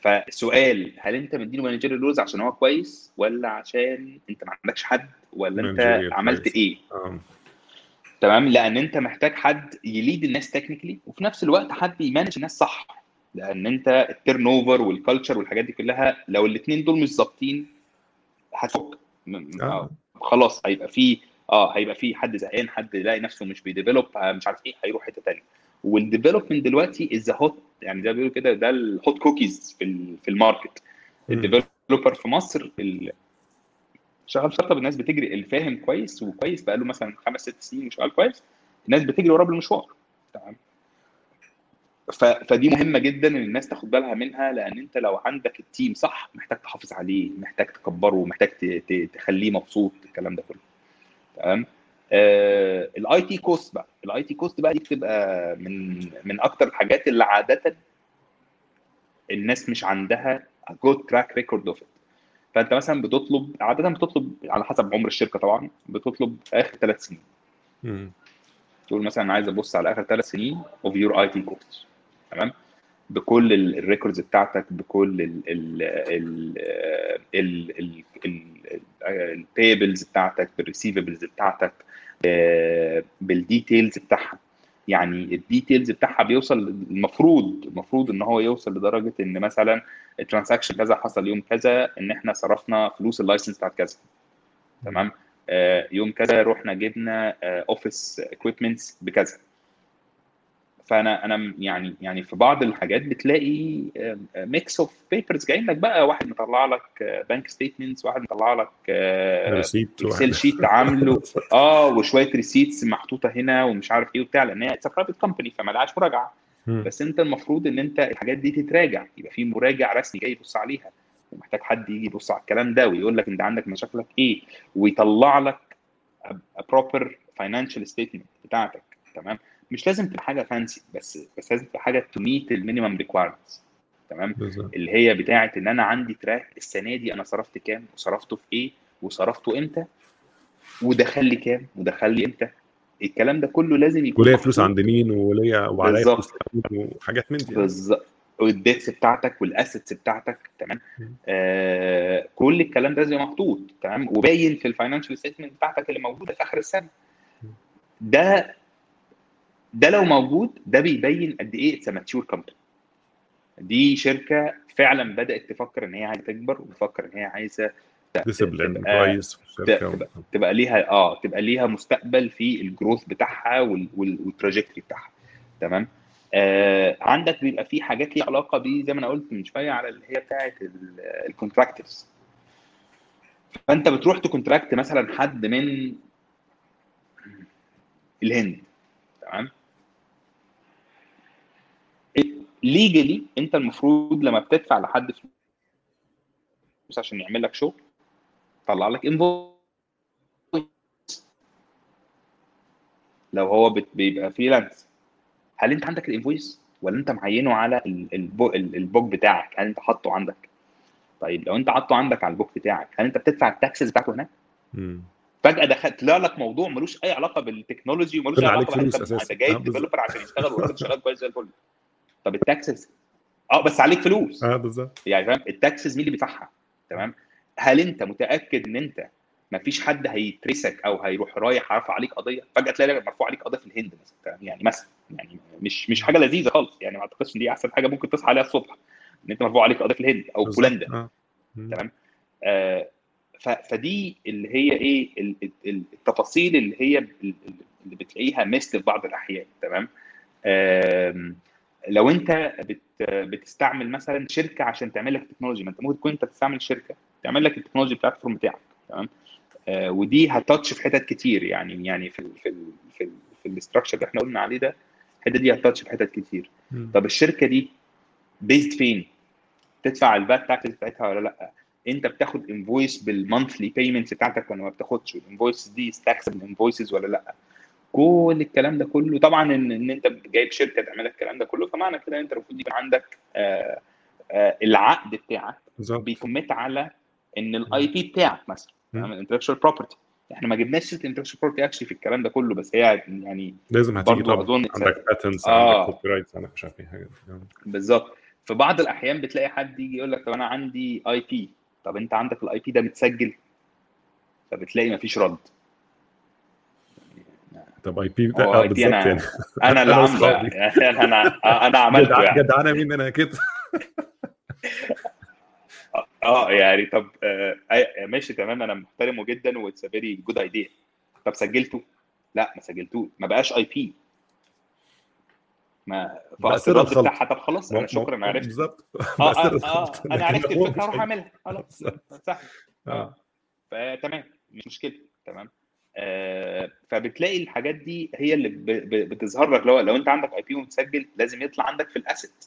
فالسؤال هل أنت مديله managerial roles عشان هو كويس ولا عشان أنت ما عندكش حد ولا أنت عملت كويس. إيه؟ آه. تمام لأن أنت محتاج حد ي lead الناس technically وفي نفس الوقت حد ي manage الناس صح لأن أنت ال turnover وال culture والحاجات دي كلها لو الاثنين دول مش ظابطين هتفك آه. آه. خلاص هيبقى في آه هيبقى في حد زهقان حد يلاقي نفسه مش بي develop مش عارف إيه هيروح حتة ثانية وال development دلوقتي is hot يعني زي ما بيقولوا كده ده ال hot cookies في في ال market. ال developer في مصر ال- شغال startup الناس بتجري الفاهم كويس وكويس بقى له مثلا خمس ست سنين وشغال كويس الناس بتجري وراه بالمشوار تمام. فدي مهمة جدا إن الناس تاخد بالها منها لأن أنت لو عندك ال team صح محتاج تحافظ عليه محتاج تكبره محتاج. تخليه مبسوط الكلام ده كله تمام ال IT cost بقى ال IT cost بقى دي بتبقى من من أكتر الحاجات اللي عادة الناس مش عندها good track record of فأنت مثلا بتطلب عاده بتطلب على حسب عمر الشركة طبعا بتطلب آخر ثلاث سنين. مم. تقول مثلا عايز أبص على آخر ثلاث سنين of your IT costs تمام؟ بكل ال records بتاعتك بكل ال ال ال ال ال payables بتاعتك بال receivables بتاعتك ب- بال details بتاعها. يعني ال details بتاعها بيوصل المفروض المفروض إن هو يوصل لدرجة إن مثلا ال transaction كذا حصل يوم كذا إن إحنا صرفنا فلوس ال license بتاعت كذا. تمام؟ آه، يوم كذا رحنا جبنا office equipments بكذا. فانا أنا يعني يعني في بعض الحاجات بتلاقي mix of papers جايين لك بقى واحد مطلع لك bank statements واحد مطلع لك receipt Excel sheet عامله. آه وشوية receipts محطوطة هنا ومش عارف إيه وبتاع لأن هي it's private company فما لهاش مراجعة. بس أنت المفروض إن أنت الحاجات دي تتراجع. يبقى في مراجع رسمي جاي يبص عليها. ومحتاج حد يجي يبص على الكلام ده ويقول لك أنت عندك مشاكلك إيه ويطلع لك proper financial statement بتاعتك. تمام؟ مش لازم تبقى حاجة fancy بس بس لازم تبقى حاجة to meet ال minimum requirements تمام؟ بالظبط. اللي هي بتاعه إن أنا عندي track السنة دي أنا صرفت كام وصرفته في إيه وصرفته إمتى ودخل لي كام ودخل لي إمتى. الكلام ده كله لازم يكون وليا فلوس عند مين وليا وعليا. فلوس وحاجات من دي. بالظبط. وال debts بتاعتك وال assets بتاعتك تمام. آه كل الكلام ده زي محطوط تمام؟ وباين في ال financial statement بتاعتك اللي موجودة في آخر السنة. ده ده لو موجود ده بيبين قد إيه it's mature company دي شركة فعلا بدأت تفكر إن هي عايزة تكبر وتفكر إن هي عايزة discipline كويس تبقى, تبقى ليها آه تبقى ليها مستقبل في ال growth بتاعها وال- وال- وال trajectory بتاعها. تمام؟ آه عندك بيبقى في حاجات ليها علاقة بيه زي ما أنا قلت من شوية على اللي هي بتاعه ال contractors فأنت بتروح ت contract مثلا حد من الهند. تمام؟ legally انت المفروض لما بتدفع لحد فلوس عشان يعمل لك شغل طلع لك invoice لو هو بيبقى freelance هل انت عندك ال invoice ولا انت معينه على ال- البو- ال- ال book بتاعك؟ هل انت حاطه عندك؟ طيب لو انت حاطه عندك على ال book بتاعك هل انت بتدفع ال taxes بتاعته هناك. فجأة دخلت طلع لك موضوع ملوش أي علاقة بال technology وملوش أي علاقة أساساً. انت جايب آه،. developer عشان يشتغل والراجل شغال كويس زي الفل. طب ال taxes؟ آه بس عليك فلوس. آه بالظبط. يعني فاهم؟ ال taxes مين اللي بيدفعها؟ تمام؟ هل انت متأكد ان انت ما فيش حد هيت risk أو هيروح رايح رافع عليك قضية؟ فجأة تلاقي مرفوع عليك قضية في الهند مثلا؟ يعني مثلا يعني مش مش حاجة لذيذة خالص. يعني ما اعتقدش إن دي أحسن حاجة ممكن تصحى عليها الصبح إن أنت مرفوع عليك قضية في الهند أو. بولندا. آه. تمام؟ آه فدي اللي هي إيه ال- ال- التفاصيل اللي هي ال- ال- اللي بتلاقيها مثل في بعض الأحيان تمام؟ آم، لو انت بت بتستعمل مثلا شركة عشان تعمل لك technology ما انت ممكن تكون انت تستعمل شركة تعمل لك ال technology platform بتاعك تمام آه ودي هت touch في حتت كتير يعني يعني في ال في ال في ال في ال structure اللي إحنا قلنا عليه ده الحتة دي ه touch في حتت كتير مم. طب الشركة دي based فين؟ تدفع ال VAT tax بتاعتها ولا لأ؟ انت بتاخد invoice بال monthly payments بتاعتك ولا ما بتاخدش؟ ال invoice دي taxable invoices ولا لأ؟ كل الكلام ده كله. طبعا ان, إن أنت جايب شركة تعمل لك الكلام ده كله فمعنى كده أنت المفروض يكون عندك آه آه العقد بتاعك بالظبط. بيكمت على إن ال IP بتاعك مثلا ال intellectual property إحنا ما جبناش سيره ال intellectual property actually في الكلام ده كله بس هي يعني لازم هتيجي طبعا. أظن عندك patents آه. عندك copyrights عندك مش عارف إيه حاجة. بالظبط. في بعض الأحيان بتلاقي حد يجي يقول لك طب أنا عندي IP طب أنت عندك ال IP ده متسجل؟ فبتلاقي مفيش رد. طب IP IP بالظبط أنا- يعني. أنا اللي عامله. يعني أنا أنا عملته يعني. جدعانه مين أنا كده آه يعني طب آه ماشي تمام. أنا محترمه جدا واتس فيري جود ايديا طب سجلته؟ لا ما سجلتوش. ما بقاش اي بي ما بقى فاصل سر الرد الخلط. بتاعها. طب خلاص أنا شكرا عرفت. بالظبط. آه آه, آه الخلط. أنا عرفت الفكرة هي- أعملها. خلاص. سهل آه. آه. فتمام. مش مشكلة. تمام. آه فبتلاقي الحاجات دي هي اللي بتظهر لك لو لو انت عندك اي بي متسجل لازم يطلع عندك في الاسيت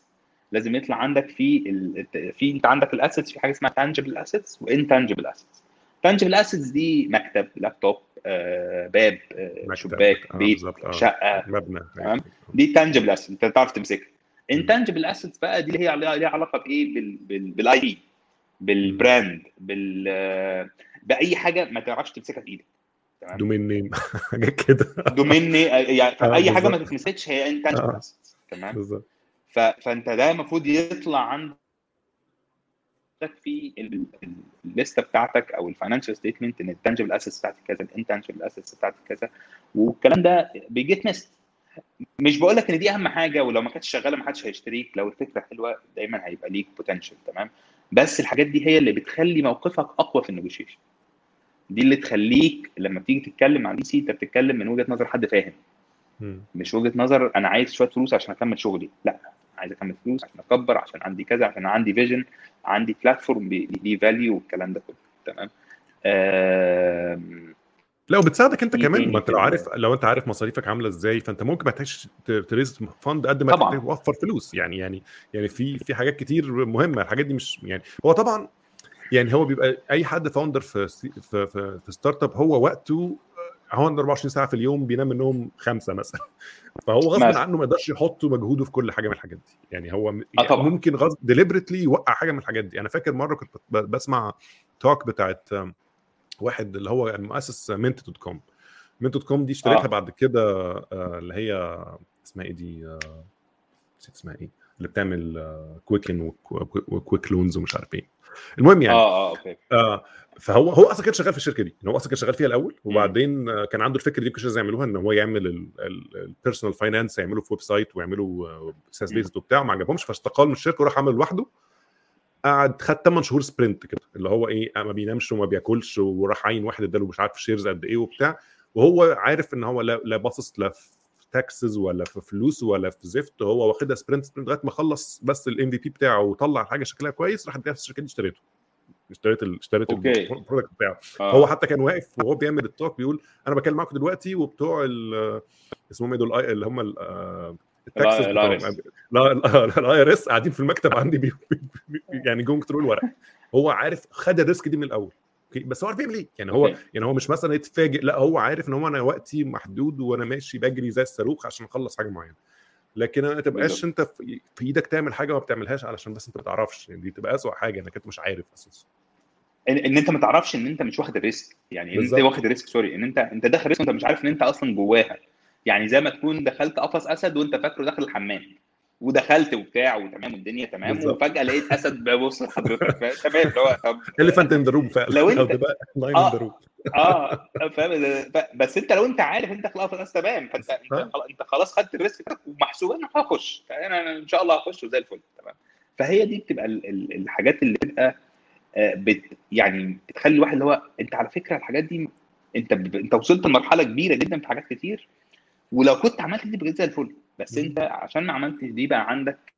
لازم يطلع عندك في ال... في انت عندك ال assets في حاجة اسمها tangible assets و intangible assets tangible assets دي مكتب لابتوب آه باب آه. شباك آه، بيت آه. شقة مبنى تمام. دي tangible assets انت تعرف تمسكها. intangible assets بقى دي اللي هي ليها علاقة بإيه بال بال بال IP بال brand بال بأي حاجة ما تعرفش تمسكها في إيدك تمام؟ domain name. حاجات كده. domain يعني آه، اي حاجة ما. تتمسكش هي intangible آه. تمام؟ بالظبط. ف... فأنت ده المفروض يطلع عندك في ال- ال- الليستة بتاعتك أو ال financial statement إن ال tangible assets بتاعتك كذا ال intangible assets بتاعتك كذا والكلام ده بيجيت ميست مش بقول لك إن دي أهم حاجة ولو ما كانتش شغالة ما حدش هيشتريك. لو الفكرة حلوة دايما هيبقى ليك potential تمام؟ بس الحاجات دي هي اللي بتخلي موقفك أقوى في النيجوشيشن دي اللي تخليك لما بتيجي تتكلم عن VC انت بتتكلم من وجهة نظر حد فاهم. مش وجهة نظر أنا عايز شوية فلوس عشان أكمل شغلي. لا عايز أكمل فلوس عشان أكبر عشان عندي كذا عشان عندي vision عندي platform ليه value والكلام ده كله. تمام؟ آم، لا وبتساعدك أنت كمان. ما أنت لو عارف لو أنت عارف مصاريفك عاملة إزاي فأنت ممكن ما تحتاجش ت raise fund قد ما. توفر فلوس. يعني يعني يعني في في حاجات كتير مهمة. الحاجات دي مش يعني هو طبعا يعني هو بيبقى أي حد founder في في في, في startup هو وقته هو عنده 24 ساعة في اليوم بينام منهم خمسة مثلا فهو غصب. عنه ما يقدرش يحط مجهوده في كل حاجة من الحاجات دي يعني هو م- آه يعني. ممكن غصب deliberately يوقع حاجة من الحاجات دي أنا فاكر مرة كنت بسمع talk بتاعت um, واحد اللي هو المؤسس Mint dot com Mint dot com دي اشتريتها آه. بعد كده آه، اللي هي اسمها إيه دي آه، نسيت اسمها إيه اللي بتعمل Quicken و Quicken Loans ومش عارف إيه. المهم يعني آه آه okay. آه فهو هو أصلا كان شغال في الشركة دي. يعني هو أصلا كان شغال فيها الأول وبعدين آه، كان عنده الفكرة دي كل شوية يعملوها إن هو يعمل ال personal finance يعمله في website ويعملوا SaaS based وبتاع وما عجبهمش فاستقال من الشركة وراح عمل لوحده. قعد خد 8 شهور sprint كده اللي هو إيه ما بينامش وما بياكلش وراح عين واحد اداله مش عارف shares قد إيه وبتاع. وهو عارف إن هو لا, باصص لا taxes ولا في فلوس ولا في زفت هو واخدها sprint sprint لغاية ما خلص بس ال MVP بتاعه وطلع حاجة شكلها كويس راح اديها في الشركة دي اشتريته اشتريت ال... اشتريت. ال product بتاعه آه. هو حتى كان واقف وهو بيعمل ال talk بيقول أنا بكلم معاكم دلوقتي وبتوع ال- اسمهم إيه دول ال- اللي هم ال- آه، ال taxes ال بتوع- IRS. لا ال IRS قاعدين في المكتب عندي بي بي بي يعني going through الورق هو عارف خد ال risk دي من الأول okay بس هو عارف يعمل إيه؟ يعني هو okay. يعني هو مش مثلا يتفاجئ لا هو عارف إن هو أنا وقتي محدود وأنا ماشي بجري زي الصاروخ عشان أخلص حاجة معينة. لكن ما تبقاش أنت في إيدك تعمل حاجة ما بتعملهاش علشان بس أنت ما تعرفش يعني دي تبقى اسوء حاجة إنك أنت مش عارف أساسا. ان, إن أنت ما تعرفش إن أنت مش واخد ال risk. يعني إن أنت. واخد ال risk sorry إن أنت أنت داخل risk وأنت مش عارف إن أنت أصلا جواها. يعني زي ما تكون دخلت قفص أسد وأنت فاكره داخل الحمام. ودخلت وبتاع وتمام والدنيا تمام بالظبط. وفجأة لقيت أسد بيبص لحضرتك؟ تمام اللي هو طب elephant in the room فعلا لو أنت- أو ده lion آه. in the room آه فاهم بس أنت لو أنت عارف أنت خلاص تمام فأنت أنت. خلاص أنت خدت ال risk بتاعك ومحسوب أنا هخش أنا أنا إن شاء الله هخش وزي الفل تمام فهي دي بتبقى ال- ال- الحاجات اللي بتبقى آه، بت يعني بتخلي الواحد اللي هو أنت على فكرة الحاجات دي أنت. أنت وصلت لمرحلة كبيرة جدا في حاجات كتير ولو كنت عملت دي بجد زي الفل بس انت عشان ما عملتش دي بقى عندك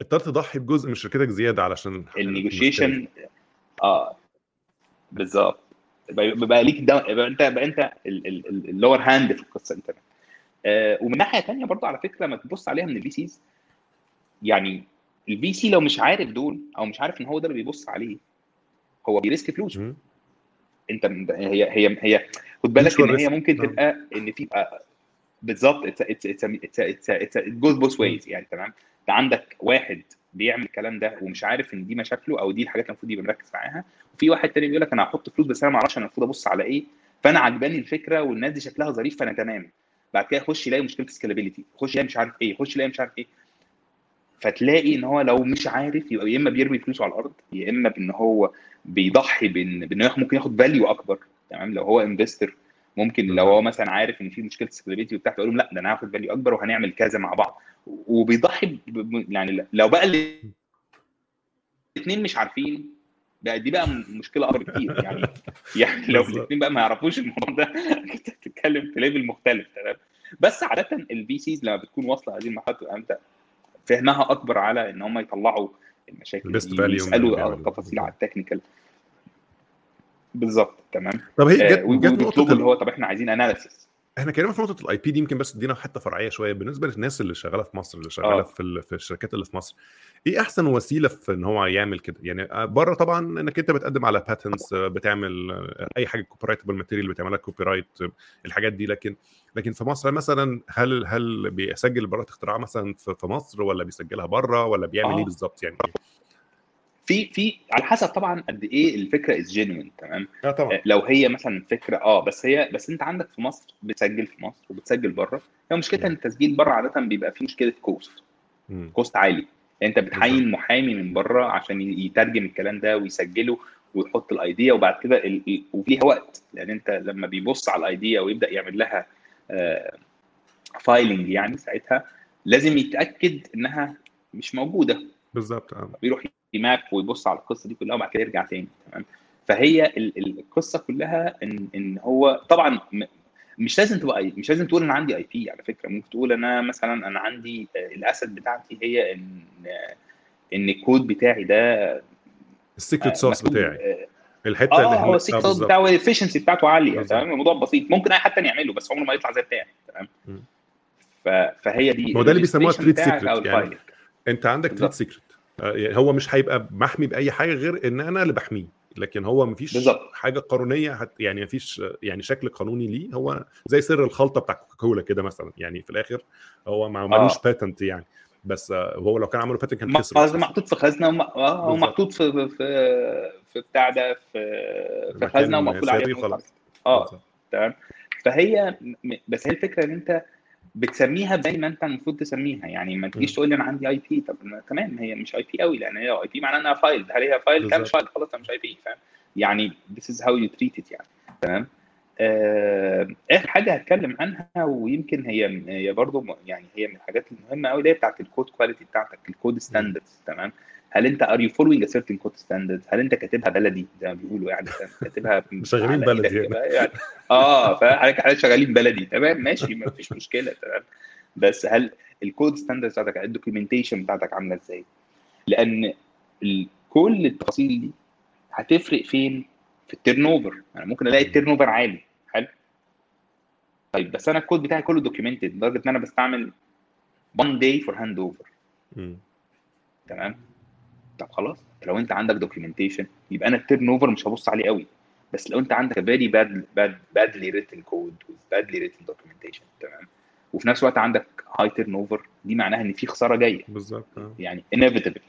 اضطرت تضحي بجزء من شركتك زيادة علشان النيجوشيشن آه بالظبط. بقى ليك ده بقى انت بقى انت ال lower hand في القصة انت. آه ومن ناحية ثانية برضه على فكرة لما تبص عليها من ال VCs يعني ال VC لو مش عارف دول أو مش عارف إن هو ده اللي بيبص عليه هو بي risk فلوسه انت هي هي هي خد بالك إن هي ممكن تبقى إن في بالظبط. it's it's it's it's goes both ways يعني تمام؟ انت عندك واحد بيعمل الكلام ده ومش عارف إن دي مشاكله أو دي الحاجات اللي المفروض يبقى مركز معاها وفي واحد تاني بيقول لك أنا هحط فلوس بس أنا ما أعرفش أنا المفروض أبص على إيه فأنا عجباني الفكرة والناس دي شكلها ظريف فأنا تمام. بعد كده يخش يلاقي مشكلة scalability يخش يلاقي مش عارف إيه يخش يلاقي مش عارف إيه. فتلاقي إن هو لو مش عارف يبقى يا إما بيرمي فلوسه على الأرض يا إما بإن هو بيضحي بإن بإن ممكن ياخد value أكبر تمام؟ لو هو investor ممكن لو هو مثلا عارف إن في مشكلة scalability وبتاع تقول لهم لا ده أنا هاخد value أكبر وهنعمل كذا مع بعض. وبيضحي يعني لو بقى الاثنين مش عارفين بقى دي بقى مشكلة أكبر كتير. يعني يعني لو الاثنين بقى ما يعرفوش الموضوع ده أنت بتتكلم في level مختلف تمام؟ بس عادة ال VCs لما بتكون واصلة هذه المرحلة أنت فهمها أكبر على إن هم يطلعوا المشاكل دي يسألوا تفاصيل على ال technical بالظبط تمام. طب هي جت, آه جت نقطة اللي هو طب إحنا عايزين analysis إحنا كلمنا في نقطة ال IP دي يمكن بس تدينا حتة فرعية شوية بالنسبة للناس اللي شغالة في مصر اللي شغالة آه. في في الشركات اللي في مصر. إيه أحسن وسيلة في إن هو يعمل كده؟ يعني بره طبعا إنك أنت بتقدم على patents بتعمل أي حاجة copyrightable material بتعملها copyright الحاجات دي. لكن لكن في مصر مثلا هل هل بيسجل براءة اختراع مثلا في مصر ولا بيسجلها بره ولا بيعمل آه. إيه بالظبط يعني؟ في في على حسب طبعا قد إيه الفكرة is genuine تمام؟ آه طبعا. لو هي مثلا فكرة آه بس هي بس أنت عندك في مصر بتسجل في مصر وبتسجل بره هي مشكلتها إن التسجيل بره عادة بيبقى فيه مشكلة cost cost عالي. أنت بتعين محامي من بره عشان يترجم الكلام ده ويسجله ويحط ال idea وبعد كده ال... وفيها وقت. لأن أنت لما بيبص على ال idea ويبدأ يعمل لها آه filing يعني ساعتها لازم يتأكد إنها مش موجودة. بالظبط آه. بيروح map ويبص على القصة دي كلها وبعد كده يرجع تاني تمام؟ فهي القصة كلها ان إن هو طبعا مش لازم تبقى مش لازم تقول أنا عندي IP على فكرة ممكن تقول أنا مثلا أنا عندي ال asset بتاعتي هي ان إن الكود بتاعي ده ال secret sauce بتاعي. الحتة آه اللي هو ال secret sauce بتاعه ال efficiency بتاعته عالية تمام؟ الموضوع بسيط ممكن أي حد تاني يعمله بس عمره ما يطلع زي بتاعي تمام؟ فهي دي هو ده اللي بيسموها trade secret يعني أنت عندك trade secret يعني هو مش هيبقى محمي بأي حاجة غير إن أنا اللي بحميه. لكن هو مفيش بالزبط. حاجة قانونية هت يعني مفيش يعني شكل قانوني ليه. هو زي سر الخلطة بتاع كوكاكولا كده مثلا. يعني في الآخر هو ملوش آه. باتنت يعني. بس هو لو كان عمله باتنت كان خسر. محطوط في خزنة وم... آه ومحطوط في في في بتاع ده في في خزنة ومقفول عليه آه تمام. فهي بس هي الفكرة إن أنت بتسميها زي ما انت المفروض تسميها. يعني ما تجيش تقول لي أنا عندي اي بي طب تمام هي مش IP قوي لأن هي IP معناها إنها filed هل هي filed كان filed خلاص مش IP فاهم؟ يعني this is how you treat it يعني. تمام؟ آه آخر حاجة هتكلم عنها ويمكن هي هي برضه يعني هي من الحاجات المهمة قوي اللي هي بتاعت ال code quality بتاعتك ال code standards تمام؟ هل انت are you following a certain code standards هل انت كاتبها بلدي زي ما بيقولوا يعني كاتبها شغالين بلدي يعني. آه فحضرتك شغالين بلدي. تمام ماشي ما فيش مشكلة تمام. بس هل ال code standards بتاعتك ال documentation بتاعتك عاملة إزاي؟ لأن كل التفاصيل دي هتفرق فين؟ في ال turnover أنا يعني ممكن ألاقي ال turnover عالي. حلو؟ طيب بس أنا الكود بتاعي كله documented لدرجة إن أنا بستعمل 1 day for handover تمام؟ طب خلاص لو انت عندك documentation يبقى أنا ال turnover مش هبص عليه قوي. بس لو انت عندك very bad bad badly written code badly written documentation تمام؟ وفي نفس الوقت عندك high turnover دي معناها إن في خسارة جاية. بالظبط يعني inevitable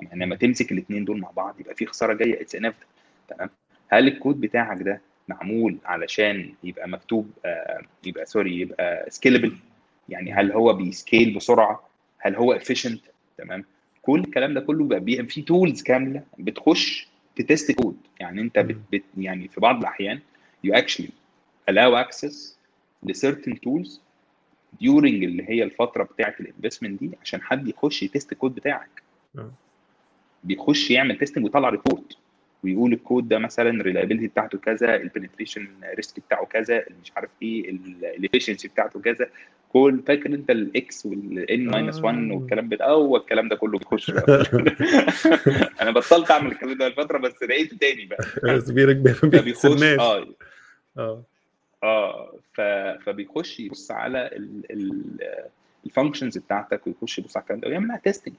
يعني لما تمسك الاثنين دول مع بعض يبقى في خسارة جاية it's inevitable تمام؟ هل الكود بتاعك ده معمول علشان يبقى مكتوب آه يبقى سوري يبقى scalable يعني هل هو بي scale بسرعة؟ هل هو efficient تمام؟ كل الكلام ده كله بقى في tools كاملة بتخش ت test code يعني انت بت بت يعني في بعض الأحيان you actually allow access ل certain tools during اللي هي الفترة بتاعة ال investment دي عشان حد يخش ي test ال code بتاعك. بيخش يعمل testing ويطلع report ويقول الكود ده مثلا ال reliability بتاعته كذا ال penetration risk بتاعه كذا مش عارف إيه ال efficiency بتاعته كذا. كل فاكر أنت ال X وال N minus 1 آه. والكلام ده؟ هو الكلام ده كله بيخش. أنا بطلت أعمل الكلام ده الفترة بس لقيته تاني بقى. بيتسناش آه. آه. آه ف... فبيخش يبص على ال functions بتاعتك ويخش يبص على الكلام ده ويعمل لها testing.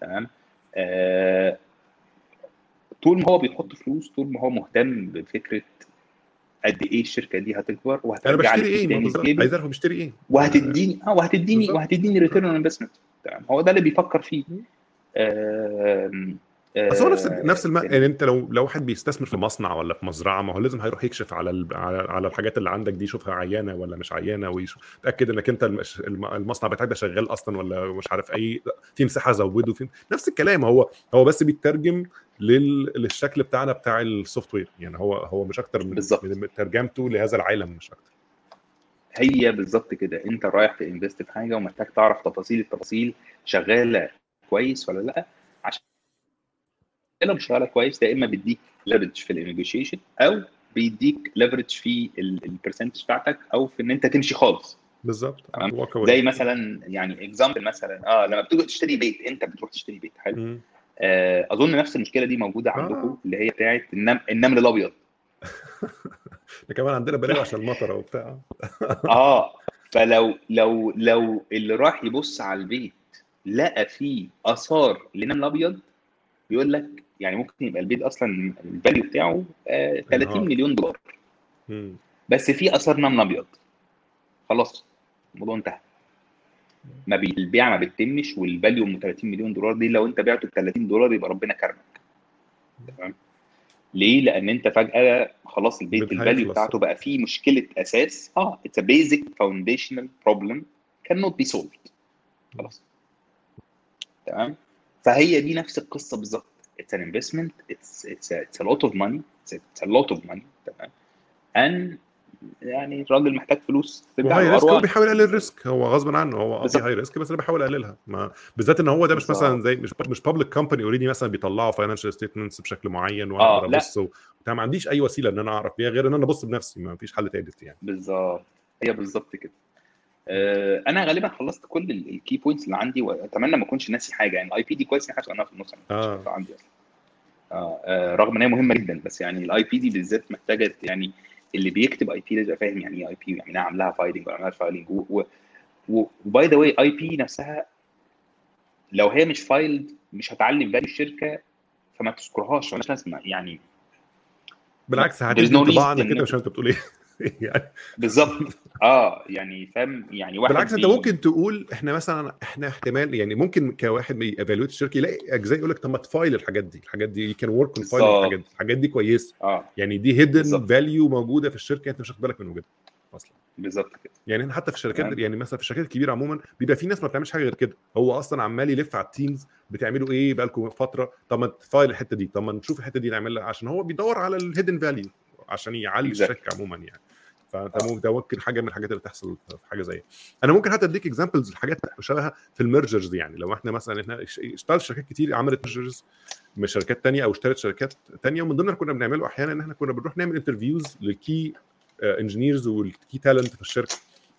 تمام؟ آه طول ما هو بيحط فلوس طول ما هو مهتم بفكرة قد إيه الشركة دي هتكبر أنا وهترجع بشتري لي إيه؟ عايز اعرف بشتري إيه؟ وهتديني آه وهتديني. وهتديني return on investment تمام. هو ده اللي بيفكر فيه. آم، بس هو نفس آه، نفس الم... يعني- يعني انت لو لو واحد بيستثمر في مصنع ولا في مزرعة ما هو لازم هيروح يكشف على ال... على على الحاجات اللي عندك دي يشوفها عيانة ولا مش عيانة ويتاكد انك انت المصنع بتاعك ده شغال أصلا ولا مش عارف أي في مساحة زوده في نفس الكلام هو هو بس بيترجم لل... للشكل بتاعنا بتاع ال software يعني هو هو مش أكتر من بالظبط. من ترجمته لهذا العالم مش أكتر. هي بالظبط كده. انت رايح ت invest في حاجة ومحتاج تعرف تفاصيل التفاصيل شغالة كويس ولا لأ؟ عشان لو مش شغاله كويس ده إما بيديك leverage في ال negotiation أو بيديك leverage في ال percentage بتاعتك أو في إن أنت تمشي خالص بالظبط. زي مثلا يعني example مثلا آه لما بتيجي تشتري بيت أنت بتروح تشتري بيت حلو. آه أظن نفس المشكلة دي موجودة عندكم آه. اللي هي بتاعت النم... النمل الأبيض ده كمان عندنا بلاوي عشان المطره وبتاع آه فلو لو لو اللي راح يبص على البيت لقى فيه آثار للنمل الابيض بيقول لك يعني ممكن يبقى البيت أصلا ال value بتاعه آه 30 انهار. مليون دولار. مم. بس في آثار نمل أبيض. خلاص الموضوع انتهى. ما بي... البيع ما بتتمش وال value ام 30 مليون دولار دي لو انت بعته ب 30 دولار يبقى ربنا كرمك. تمام؟ ليه؟ لأن انت فجأة خلاص البيت ال value. بتاعته بقى فيه مشكلة أساس. آه اتس ا بيزك فاونديشنال بروبلم كان نوت بي سولفد خلاص. تمام؟ فهي دي نفس القصة بالظبط. it's an investment it's it's it's a lot of money it's a lot of money تمام ان يعني الراجل محتاج فلوس ترجع و high له risk هو. بيحاول يقلل ال risk هو غصب عنه هو بالظبط. high risk بس أنا بحاول أقللها ما بالذات إن هو ده مش مثلا. زي مش مش public company already مثلا بيطلعوا financial statements بشكل معين آه، واقدر لا. ابص وبتاع ما عنديش أي وسيلة إن أنا أعرف بيها غير إن أنا أبص بنفسي ما فيش حل تالت يعني بالظبط هي بالظبط كده آه، أنا غالبا خلصت كل ال key points اللي عندي وأتمنى ما أكونش ناسي حاجة. يعني ال IP دي كويس ان إحنا سالناها في النص آه. عندي أصلا. آه، آه، رغم إن هي مهمة جدا بس يعني ال IP دي بالذات محتاجة يعني اللي بيكتب IP لازم يبقى فاهم يعني إيه IP يعني أنا عاملاها filing ولا عاملاها filing و by the way IP نفسها لو هي مش filed مش هتعلي في value الشركة فما تذكرهاش مالهاش لازمة. يعني بالعكس هتدي انطباع إنك أنت مش أنت بتقول إيه. يعني. بالظبط. آه يعني فاهم يعني واحد بالعكس انت ممكن تقول إحنا مثلا إحنا احتمال يعني ممكن كواحد بي evaluate الشركة يلاقي أجزاء يقول لك طب ما ت file الحاجات دي الحاجات دي can work on file. الحاجات دي الحاجات دي كويسة. آه. يعني دي hidden. value موجودة في الشركة أنت مش واخد بالك من وجودها أصلا. بالظبط كده. يعني إحنا حتى في الشركات تمام. يعني مثلا في الشركات الكبيرة عموما بيبقى في ناس ما بتعملش حاجة غير كده. هو أصلا عمال يلف على ال teams بتعملوا إيه بقالكم فترة؟ طب ما ت file الحتة دي طب ما نشوف الحتة دي نعملها عشان هو بيدور على ال hidden value عشان يعلي Exactly. الشركة عموما يعني. فانت ممكن ده ممكن حاجة من الحاجات اللي تحصل في حاجة زي أنا ممكن حتى أديك examples حاجات شبهها في ال mergers يعني. لو إحنا مثلا إحنا اش- اشتغلت شركات كتير عملت mergers من شركات تانية أو اشترت شركات تانية ومن ضمن اللي كنا بنعمله أحيانا إن إحنا كنا بنروح نعمل interviews لل key engineers وال key talent في الشركة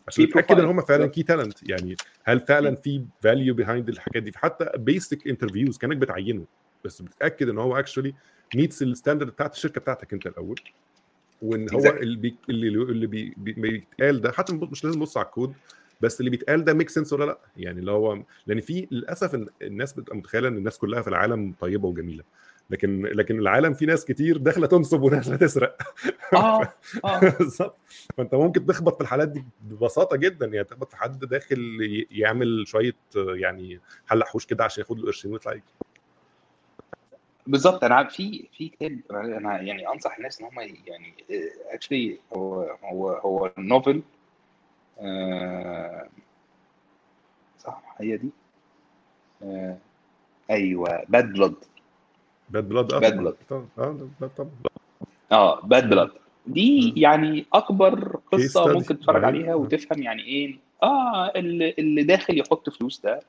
عشان نتأكد إن. هم فعلا key talent يعني. هل فعلا في value behind الحاجات دي؟ حتى basic interviews كأنك بتعينه بس بتتأكد إن هو actually meets ال standard بتاعت الشركة بتاعتك أنت الأول. وإن هو Exactly. اللي بي اللي بي بي بيتقال ده حتى مش لازم تبص على الكود بس اللي بيتقال ده make sense ولا لأ؟ يعني اللي هو لأن في للأسف الناس بتبقى متخيلة إن الناس كلها في العالم طيبة وجميلة لكن لكن العالم في ناس كتير داخلة تنصب وناس تسرق. آه آه. بالظبط. فأنت ممكن تخبط في الحالات دي ببساطة جدا يعني تخبط في حد داخل يعمل شوية يعني حلق حوش كده عشان ياخد له قرشين ويطلع يجري. بالظبط أنا في في كتاب أنا يعني أنصح الناس إن هم يعني اكشلي هو هو هو نوفل آه صح هي دي آه أيوه Bad Blood Bad Blood آه. Blood. طبعاً. آه طبعا آه Bad Blood دي. يعني أكبر قصة. ممكن تتفرج. عليها وتفهم يعني إيه آه اللي, اللي داخل يحط فلوس ده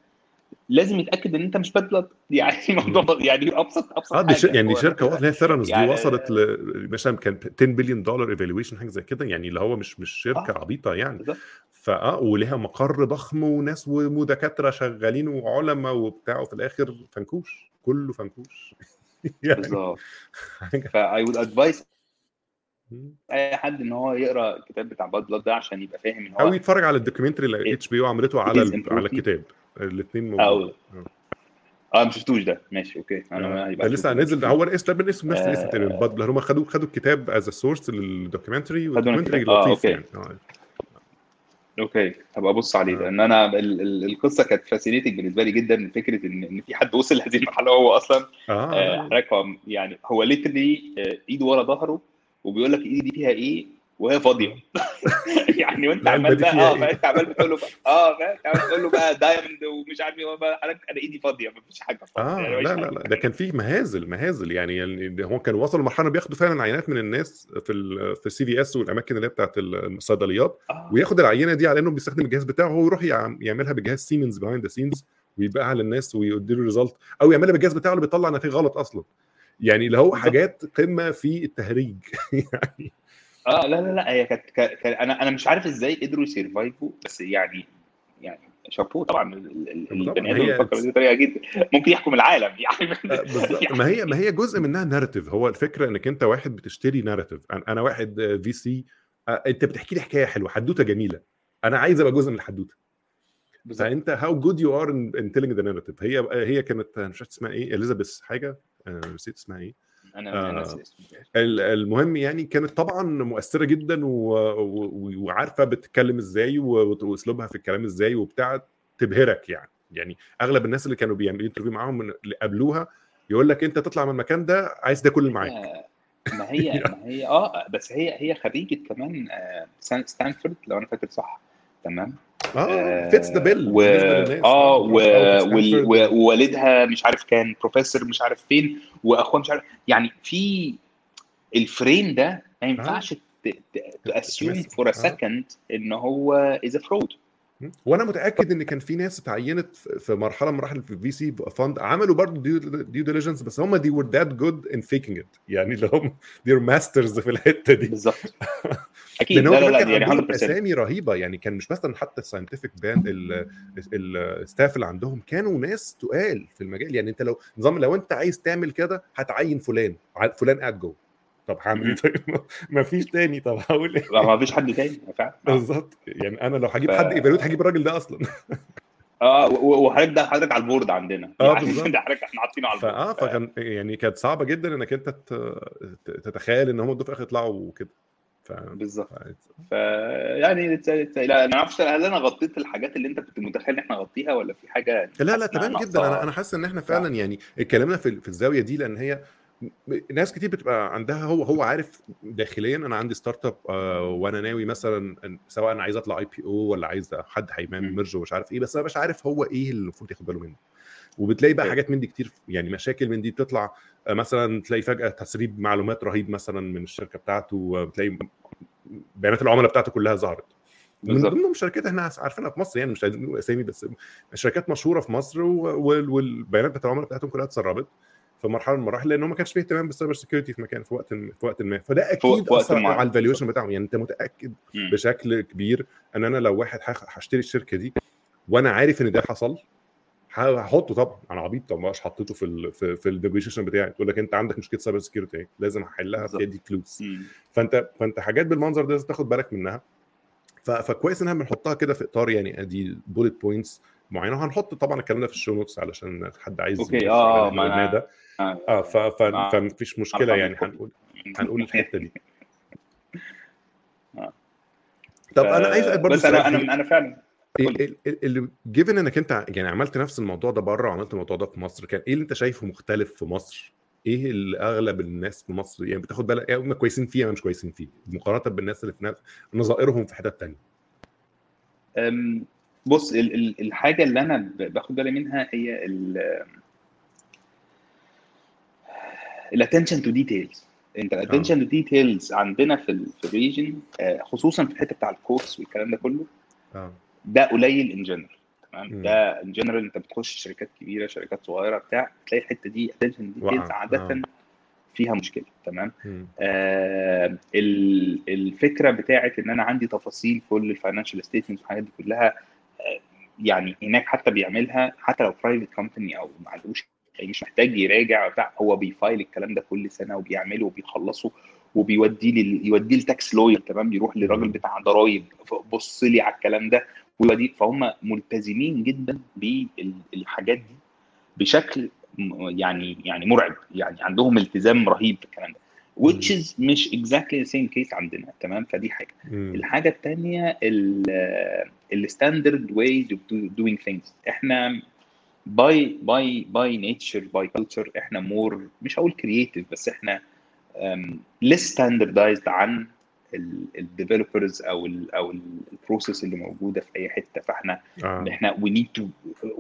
لازم يتأكد إن أنت مش Bad Blood يعني الموضوع يعني ابسط أبسط آه. حاجة. يعني شركة واحدة اللي هي ثيرانوس يعني- دي وصلت ل... مثلا كان 10 بليون دولار evaluation حاجة زي كده يعني اللي هو مش مش شركة آه. عبيطة يعني بالظبط. فآه وليها مقر ضخم وناس ودكاترة شغالين وعلماء وبتاع وفي الآخر فنكوش كله فنكوش يعني بالظبط ف I would advise أي حد إن هو يقرأ الكتاب بتاع Bad Blood ده عشان يبقى فاهم إن أو هو يتفرج على ال documentary اللي HBO عملته على. على. الكتاب الاثنين موجودين آه ما شفتوش ده ماشي okay أنا هيبقى لسه أشوفه. نزل هو الاسم ده من اسم نفس الاسم آه. تقريبا Bad Blood هم خدوا خدوا الكتاب as source لل documentary وال documentary. آه، لطيف. يعني آه. okay هبقى أبص عليه آه. لأن أنا ال- ال- القصة كانت fascinating بالنسبة لي جدا فكرة ان إن في حد وصل لهذه المرحلة وهو أصلا آه، هو يعني هو literally ايده ورا ظهره وبيقول لك إيدي دي فيها إيه وهي فاضية يعني وانت عمال بقى آه؟ فانت عمال بتقول له آه فاهم أنت عمال بتقول له بقى diamond ومش عارف إيه بقى حضرتك أنا ايدي فاضية مفيش حاجة آه يعني لا لا. لا ده كان فيه مهازل مهازل يعني, يعني هو كان وصل لمرحلة بياخدوا فعلا عينات من الناس في ال في ال CVS والأماكن اللي هي بتاعت الصيدليات آه. وياخد العينة دي على إنه بيستخدم الجهاز بتاعه هو يروح يعم- يعملها بجهاز سيمنز behind the scenes ويبيعها للناس ويديله result أو يعملها بالجهاز بتاعه اللي بيطلع نتائج غلط أصلا يعني اللي هو. حاجات قمة في التهريج يعني آه لا لا لا هي كانت كانت- كانت- أنا أنا مش عارف إزاي قدروا ي survive وا بس يعني يعني شابوه طبعا ال- ال- ال- طبعاً، البني آدم هي- بيفكر بهذه الطريقة جدا. ممكن يحكم العالم يعني آه، بالظبط. ما هي ما هي جزء منها narrative هو الفكرة إنك أنت واحد بتشتري narrative أنا أنا واحد VC أنت بتحكي لي حكاية حلوة حدوتة جميلة. أنا عايز أبقى جزء من الحدوتة. بالظبط. فأنت how good you are in telling the narrative هي هي كانت أنا مش عارف اسمها إيه اليزابيث حاجة آه، نسيت اسمها إيه. أنا آه. ال- المهم يعني كانت طبعا مؤثرة جدا و... و... وعارفة بتتكلم إزاي و... واسلوبها في الكلام إزاي وبتاع تبهرك يعني. يعني أغلب الناس اللي كانوا بيعملوا interview معاهم من- اللي قابلوها يقول لك أنت تطلع من المكان ده عايز ده كل اللي معاك. ما هي ما هي آه بس هي هي خريجة كمان آه، ستان- ستانفورد لو أنا فاكر صح تمام؟ آه fits the bill و... آه. وال... و- ووالدها مش عارف كان بروفيسور مش عارف فين وأخوها مش عارف يعني في ال frame ده ما ينفعش تاسيوم. for a آه. second إن هو is fraud وأنا متأكد إن كان في ناس اتعينت في في مرحلة من مراحل في ال VC fund عملوا برضه due diligence بس هم دي were that good in faking it. يعني اللي هم they're masters في الحتة دي. بالظبط. أكيد. لا لا لا كان يعني عندهم 100% أسامي رهيبة. يعني كان مش مثلا حتى ال scientific panel الستاف اللي عندهم كانوا ناس تقال في المجال. يعني أنت لو نظام لو أنت عايز تعمل كده هتعين فلان. فلان قاعد جوه. طب هعمل إيه؟ طيب ما فيش تاني. طب هقول إيه؟ ما فيش حد تاني فعلا. بالظبط. يعني أنا لو هجيب ف- حد evaluate هجيب الراجل ده أصلا. آه وحضرتك ده حضرتك على ال board عندنا. آه، يعني بالظبط. ده حضرتك إحنا حاطينه على ال board. فاه فكان يعني كانت صعبة جدا إنك أنت تتخيل إن هم دول في الآخر يطلعوا كده ف بالظبط. ف- يعني لا أنا ما أعرفش هل أنا غطيت الحاجات اللي أنت كنت متخيل إن إحنا نغطيها ولا في حاجة؟ لا لا تمام جدا؟ أنا أنا حاسس إن إحنا فعلا يعني اتكلمنا في في الزاوية دي لأن هي ناس كتير بتبقى عندها هو هو عارف داخليا أنا عندي startup آه، وأنا ناوي مثلا سواء أنا عايز أطلع IPO ولا عايز حد مم. merge ومش عارف إيه بس أنا مش عارف هو إيه اللي المفروض ياخد باله منه وبتلاقي بقى. حاجات من دي كتير يعني مشاكل من دي بتطلع آه، مثلا تلاقي فجأة تسريب معلومات رهيب مثلا من الشركة بتاعته آه، بتلاقي بيانات العملاء بتاعته كلها ظهرت من. ضمنهم شركات إحنا عارفينها في مصر يعني مش عايزين نقول أسامي بس شركات مشهورة في مصر والبيانات بتاعت العملاء بتاعتهم كلها اتسربت في مرحلة من المراحل لأنه ما كانش فيه اهتمام بال cyber security في مكان في وقت في وقت ما. فده أكيد أثر. على ال valuation بتاعهم. يعني أنت متأكد مم. بشكل كبير إن أنا لو واحد هشتري الشركة دي وأنا عارف إن ده حصل هحطه طبعا أنا عبيط طب ما حطيته في ال في, في النيجوشيشن بتاعي. تقول لك أنت عندك مشكلة cyber security لازم أحلها دي فلوس. فأنت فأنت حاجات بالمنظر ده لازم تاخد بالك منها. فكويس ان إحنا بنحطها كده في إطار يعني أدي bullet points معينة وهنحط طبعا الكلام ده في ال show notes علشان حد عايز آه، ما اللي قلناه أنا- ده آه. آه ف... ف... آه. فمفيش مشكلة يعني هنقول هنقول الحتة دي آه. طب أنا عايز اسال برضه بس أنا أنا أنا فعلا اللي given إنك أنت يعني عملت نفس الموضوع ده بره وعملت الموضوع ده في مصر كان إيه اللي أنت شايفه مختلف في مصر؟ إيه اللي أغلب الناس في مصر يعني بتاخد بالك إيه هم كويسين فيه ولا مش كويسين فيه مقارنة بالناس اللي في نظائرهم في حتت أم، بص ال- ال- الحاجة اللي أنا باخد بالي منها هي ال attention to details أنت ال attention to details عندنا في ال في ال region خصوصا في الحتة بتاع الكورس والكلام ده كله آه. ده قليل ان جنرال تمام؟ ده in general أنت بتخش شركات كبيرة شركات صغيرة بتاع تلاقي الحتة دي attention details عادة آه. فيها مشكلة تمام؟ آه الفكرة بتاعت إن أنا عندي تفاصيل كل ال financial statements والحاجات دي كلها آه يعني هناك حتى بيعملها حتى لو private company أو ما عندوش يعني مش محتاج يراجع بتاع هو بي file الكلام ده كل سنة وبيعمله وبيخلصه وبيوديه لل... يوديه ل tax lawyer تمام؟ بيروح للراجل بتاع ضرايب بص لي على الكلام ده ويوديه فهم ملتزمين جدا بالحاجات دي بشكل يعني يعني مرعب يعني عندهم التزام رهيب في الكلام ده. Which is مش exactly the same case عندنا تمام؟ فدي حاجة. مم. الحاجة الثانية ال standard ways of doing things. إحنا by by by nature by culture إحنا more مش هقول creative بس إحنا less standardized عن ال developers أو ال أو ال process اللي موجودة في أي حتة. فإحنا آه. إحنا we need to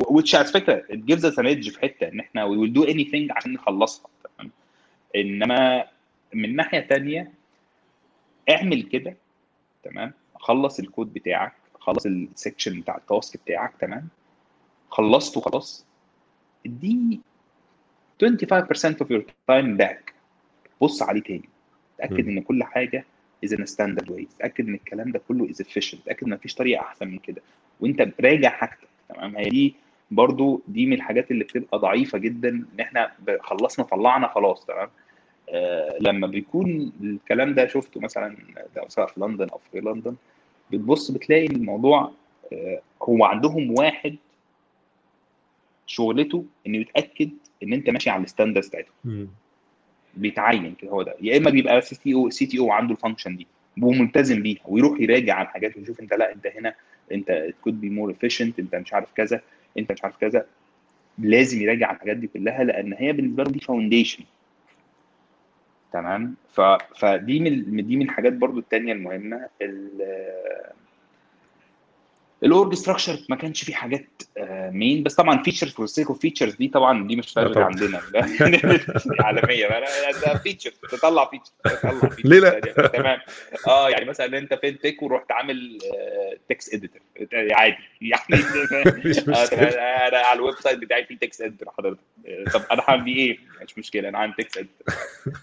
which على فكرة it gives us an edge في حتة إن إحنا we will do anything عشان نخلصها تمام؟ إنما من ناحية ثانية اعمل كده تمام؟ خلص الكود بتاعك خلص ال section بتاع ال task بتاعك تمام؟ خلصته خلاص دي 25% of your time back. بص عليه تاني. تأكد إن كل حاجة is in standard way تأكد إن الكلام ده كله is efficient. تأكد إن مفيش طريقة أحسن من كده. وأنت راجع حاجتك تمام؟ هي دي برضو دي من الحاجات اللي بتبقى ضعيفة جدا. إن إحنا خلصنا طلعنا خلاص تمام؟ لما بيكون الكلام ده شفته مثلا سواء في لندن أو في لندن بتبص بتلاقي الموضوع آه هو عندهم واحد شغلته إنه يتأكد إن أنت ماشي على ال standards بتاعتهم. بيتعين كده هو ده. يا إما بيبقى سي تي أو سي تي أو عنده ال function دي وملتزم بيها ويروح يراجع على الحاجات ويشوف أنت لا أنت هنا أنت could be more efficient أنت مش عارف كذا أنت مش عارف كذا. لازم يراجع على الحاجات دي كلها لأن هي بالنسبة له دي foundation تمام. فدي من دي من الحاجات برضو الثانية المهمة الاورج ستراكشر ما كانش فيه حاجات مين بس طبعا فيتشرز والسيكو فيتشرز دي طبعا دي مش فارقة عندنا. عالميه ده فيتشر تطلع فيتشر تطلع فيتشر ليه لا؟ تمام. آه يعني مثلا أنت فين تك ورحت عامل تكست اديتور عادي. يعني أنا على الويب سايت بتاعي في تكست اديتور حضرتك. طب أنا هعمل بيه إيه؟ مش مشكلة أنا عامل تكست اديتور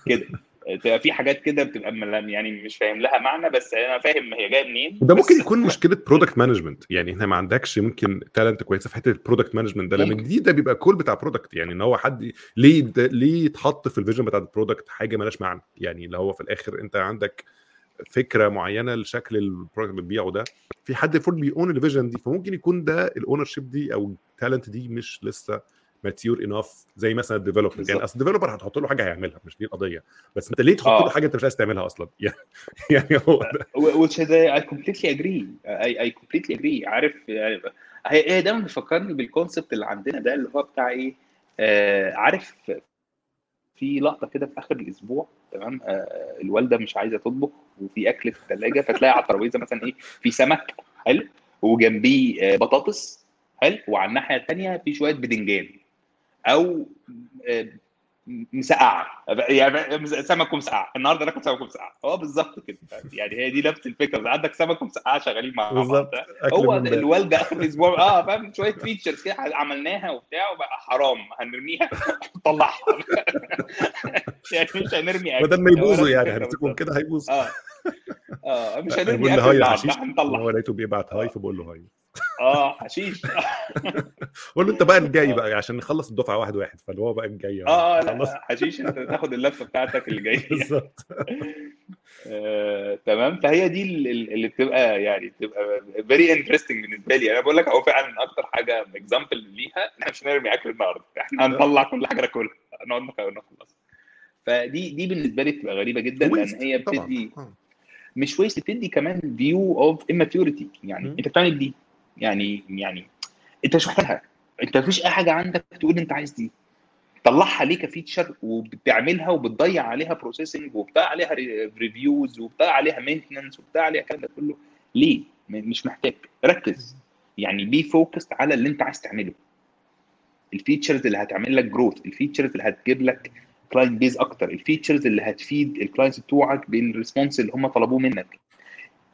كده. تبقى في حاجات كده بتبقى يعني مش فاهم لها معنى بس أنا فاهم هي جاية منين. ده ممكن يكون مشكلة product management يعني انت ما عندكش ممكن talent كويسة في حتة ال product management ده لأن دي ده بيبقى call بتاع product يعني إن هو حد ليه ليه يتحط في ال vision بتاع ال product حاجة مالهاش معنى. يعني اللي هو في الآخر أنت عندك فكرة معينة لشكل ال product اللي بتبيعه ده. في حد المفروض بي own ال vision دي فممكن يكون ده ال ownership دي أو ال talent دي مش لسه mature enough زي مثلا ال developer يعني أصل ال developer هتحط له حاجة هيعملها مش دي القضية. بس أنت ليه تحط له حاجة أنت مش عايز تعملها أصلا؟ يعني هو ده which is I completely agree. I, I completely agree. عارف يعني هي دايما بتفكرني بالكونسبت اللي عندنا ده اللي هو بتاع إيه؟ آه عارف في لقطة كده في آخر الأسبوع تمام؟ آه الوالدة مش عايزة تطبخ وفي أكل في الثلاجه فتلاقي على الترابيزه مثلا إيه؟ في سمك حلو؟ وجنبيه آه بطاطس حلو؟ وعلى الناحية الثانية في شوية بدنجان. أو مسقعة. يعني سمك ومسقعه النهارده ناكل سمك ومسقعه هو بالظبط كده. يعني هي دي نفس الفكرة. عندك سمك ومسقعه شغالين مع بعض. هو الوالدة آخر الأسبوع. أه فاهم؟ شوية فيتشرز كده عملناها وبتاع وبقى حرام. هنرميها. ونطلعها يعني مش هنرمي بدل ما يبوظوا يعني هنسيبهم كده هيبوظوا. أه. أه مش هنرمي أكل هنطلع هو لقيته بيبعت هاي فبقول له هاي. آه حشيش. قول له أنت بقى الجاي بقى عشان نخلص الدفعة واحد واحد فاللي هو بقى الجاي آه لا حشيش أنت تاخد اللفة بتاعتك اللي جاية. بالظبط. آه، تمام. فهي دي اللي بتبقى يعني بتبقى very interesting بالنسبة لي. أنا بقول لك هو فعلا أكتر حاجة example ليها إحنا مش هنرمي أكل النهارده. إحنا هنطلع كل حاجة ناكلها نقعد نخلص. فدي دي بالنسبة لي بتبقى غريبة جدا لأن هي بتدي مش waste بتدي كمان view of immaturity. يعني م. أنت بتعمل دي يعني يعني انت مش محتاجها انت مفيش أي حاجة عندك تقول انت عايز دي. طلعها ليه ك feature وبتعملها وبتضيع عليها processing وبتاع عليها reviews وبتاع عليها maintenance وبتاع عليها الكلام ده كله. ليه؟ مش محتاج. ركز. يعني be focused على اللي انت عايز تعمله. ال features اللي هتعمل لك growth ال features اللي هتجيب لك client base أكتر ال features اللي هتفيد ال clients بتوعك بال response اللي هم طلبوه منك.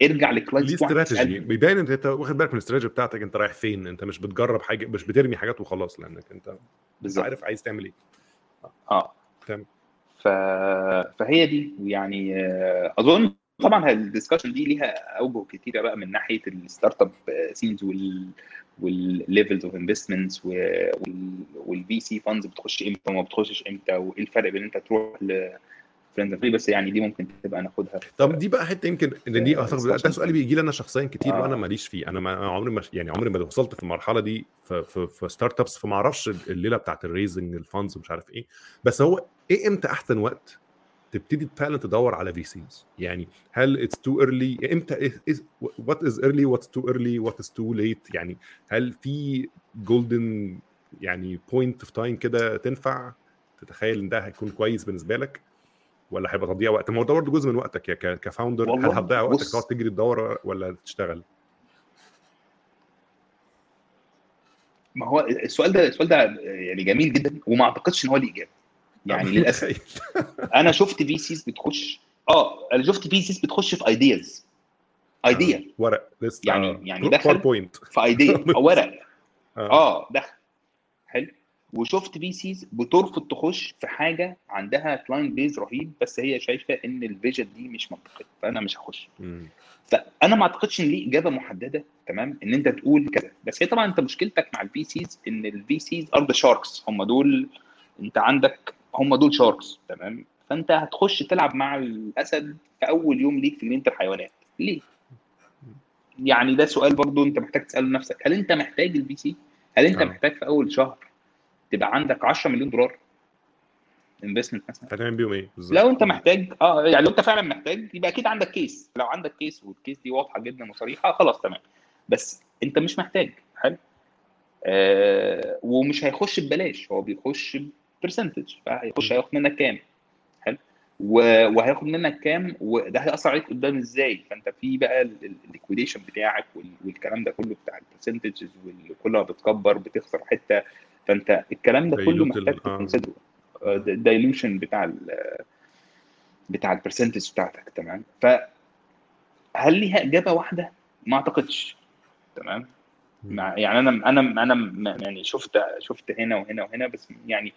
ارجع ليه لل one strategy. بيبان إن أنت واخد بالك من الاستراتيجي بتاعتك أنت رايح فين؟ أنت مش بتجرب حاجة مش بترمي حاجات وخلاص لأنك أنت بالظبط. عارف عايز تعمل إيه. آه. تمام. ف... فهي دي يعني أظن طبعا ال discussion دي ليها أوجه كتيرة بقى من ناحية ال startup scenes وال وال levels of investments وال VC funds بتخش إمتى وما بتخشش إمتى وإيه الفرق بين أنت تروح ل and family، بس يعني دي ممكن تبقى ناخدها. طب دي بقى حتة يمكن إن دي آه، أعتقد. ده سؤالي بيجي لي أنا شخصيا كتير آه. وأنا ماليش فيه. أنا ما عمري ما يعني عمري ما وصلت في المرحلة دي في في, في startups فما أعرفش الليلة بتاعت ال raising ال funds ومش عارف إيه. بس هو إيه إمتى أحسن وقت تبتدي فعلا تدور على VCs يعني هل it's too early إمتى what is early what's too early what is too late يعني هل في golden يعني point of time كده تنفع تتخيل إن ده هيكون كويس بالنسبة لك؟ ولا هيبقى تضييع وقت؟ ما هو ده برضه جزء من وقتك يا ك founder هل هتضيع وقتك. تقعد تجري تدور ولا تشتغل؟ ما هو السؤال ده السؤال ده يعني جميل جدا وما أعتقدش إن هو ليه إجابة. يعني للأسف. أنا شفت VCs بتخش آه أنا شفت VCs بتخش في ideas idea آه، ورق لسه. يعني- يعني دخل- PowerPoint في idea أو ورق. آه دخل وشفت VCs بترفض تخش في حاجة عندها client base رهيب بس هي شايفة إن ال vision دي مش منطقية فأنا مش هخش. فأنا ما أعتقدش إن ليه إجابة محددة تمام إن أنت تقول كذا بس هي طبعا أنت مشكلتك مع ال VCs إن ال VCs are the sharks هم دول أنت عندك هم دول sharks تمام فأنت هتخش تلعب مع الأسد في أول يوم ليك في جنينة الحيوانات ليه؟ يعني ده سؤال برضو أنت محتاج تسأله نفسك هل أنت محتاج ال VC؟ هل أنت آه. محتاج في أول شهر تبقى عندك 10 مليون دولار investment مثلا. هتعمل بيهم إيه؟ بالظبط. لو أنت محتاج آه يعني لو أنت فعلا محتاج يبقى أكيد عندك case لو عندك case وال case دي واضحة جدا وصريحة خلاص تمام. بس أنت مش محتاج. حلو. آه ومش هيخش ببلاش. هو بيخش percentage فهيخش هياخد منك كام؟ حلو. وهياخد منك كام؟ وده هيأثر عليك قدام إزاي؟ فأنت في بقى ال liquidation بتاعك وال- والكلام ده كله بتاع ال percentages وكل ما بتكبر بتخسر حتة. فانت الكلام ده كله dilute ال- محتاج آه. ال dilution بتاع ال بتاع ال percentage بتاعتك تمام فهل ليها إجابة واحدة؟ ما أعتقدش تمام. مع يعني أنا أنا أنا يعني شفت شفت هنا وهنا وهنا بس يعني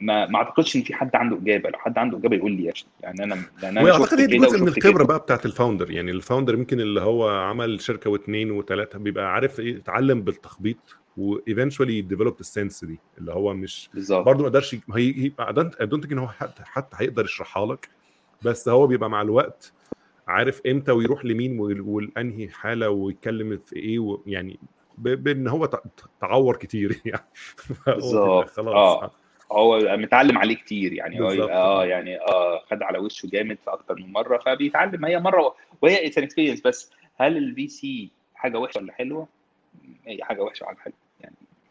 ما ما أعتقدش إن في حد عنده إجابة لو حد عنده إجابة يقول لي يعني أنا لأن أنا واعتقد شفت هي جزء من الخبرة. بقى بتاعت ال founder يعني ال founder يمكن اللي هو عمل شركة واثنين وثلاثه بيبقى عارف إيه اتعلم بالتخبيط و eventually developed ال sense دي اللي هو مش بالظبط برضه ما قدرش هي I don't إن هو حتى حتى هيقدر يشرحها لك بس هو بيبقى مع الوقت عارف إمتى ويروح لمين وال- والانهي حالة ويتكلم في إيه يعني بإن هو تعور كتير يعني بالظبط. خلاص آه. هو متعلم عليه كتير يعني. آه يعني آه خد على وشه جامد في أكتر من مرة فبيتعلم هي مرة وهي it's experience بس هل ال VC حاجة وحشة ولا حلوة؟ هي حاجة وحشة وحاجه حلوة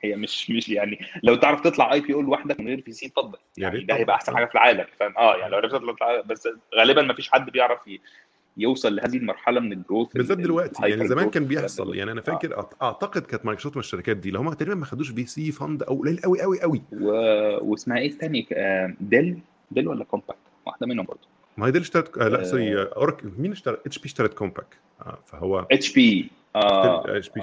هي مش مش يعني لو تعرف تطلع IPO لوحدك من غير VC اتفضل. يعني ده هيبقى أحسن حاجة في العالم فاهم؟ آه يعني لو عرفت تطلع بس غالبا ما فيش حد بيعرف يوصل لهذه المرحلة من ال growth بالذات ال- دلوقتي يعني زمان كان بيحصل. يعني أنا آه. فاكر أعت- أعتقد كانت مايكروسوفت من الشركات دي اللي هم تقريبا ما خدوش VC fund أو قليل قوي قوي قوي و... واسمها إيه الثاني ديل ديل ولا كومباك واحدة منهم برضه ما هي دي اللي اشترت آه لا آه. sorry آه، اوراكل مين اشترى؟ اتش بي اشترت كومباك آه فهو اتش بي اتش بي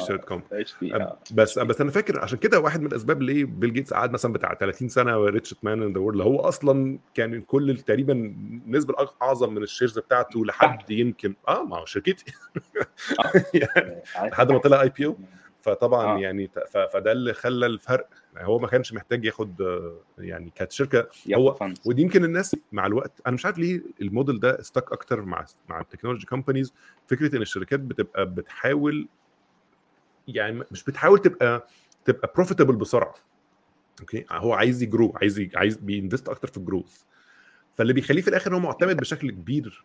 بي آه، بس بس أنا فاكر عشان كده واحد من الاسباب ليه بيل جيتس قعد مثلا بتاع 30 سنة richest man in the world هو أصلا كان كل تقريبا النسبة الاعظم من ال shares بتاعته لحد يمكن آه ما هو شركتي. يعني لحد ما طلع IPO فطبعا آه. يعني فده اللي خلى الفرق يعني هو ما كانش محتاج ياخد آه، يعني كانت شركة هو- ودي يمكن الناس مع الوقت أنا مش عارف ليه الموديل ده stick أكتر مع مع ال technology companies فكرة إن الشركات بتبقى بتحاول يعني مش بتحاول تبقى تبقى profitable بسرعة okay؟ هو عايز ي grow عايز ي- عايز بي invest أكتر في ال growth فاللي بيخليه في الآخر هو معتمد بشكل كبير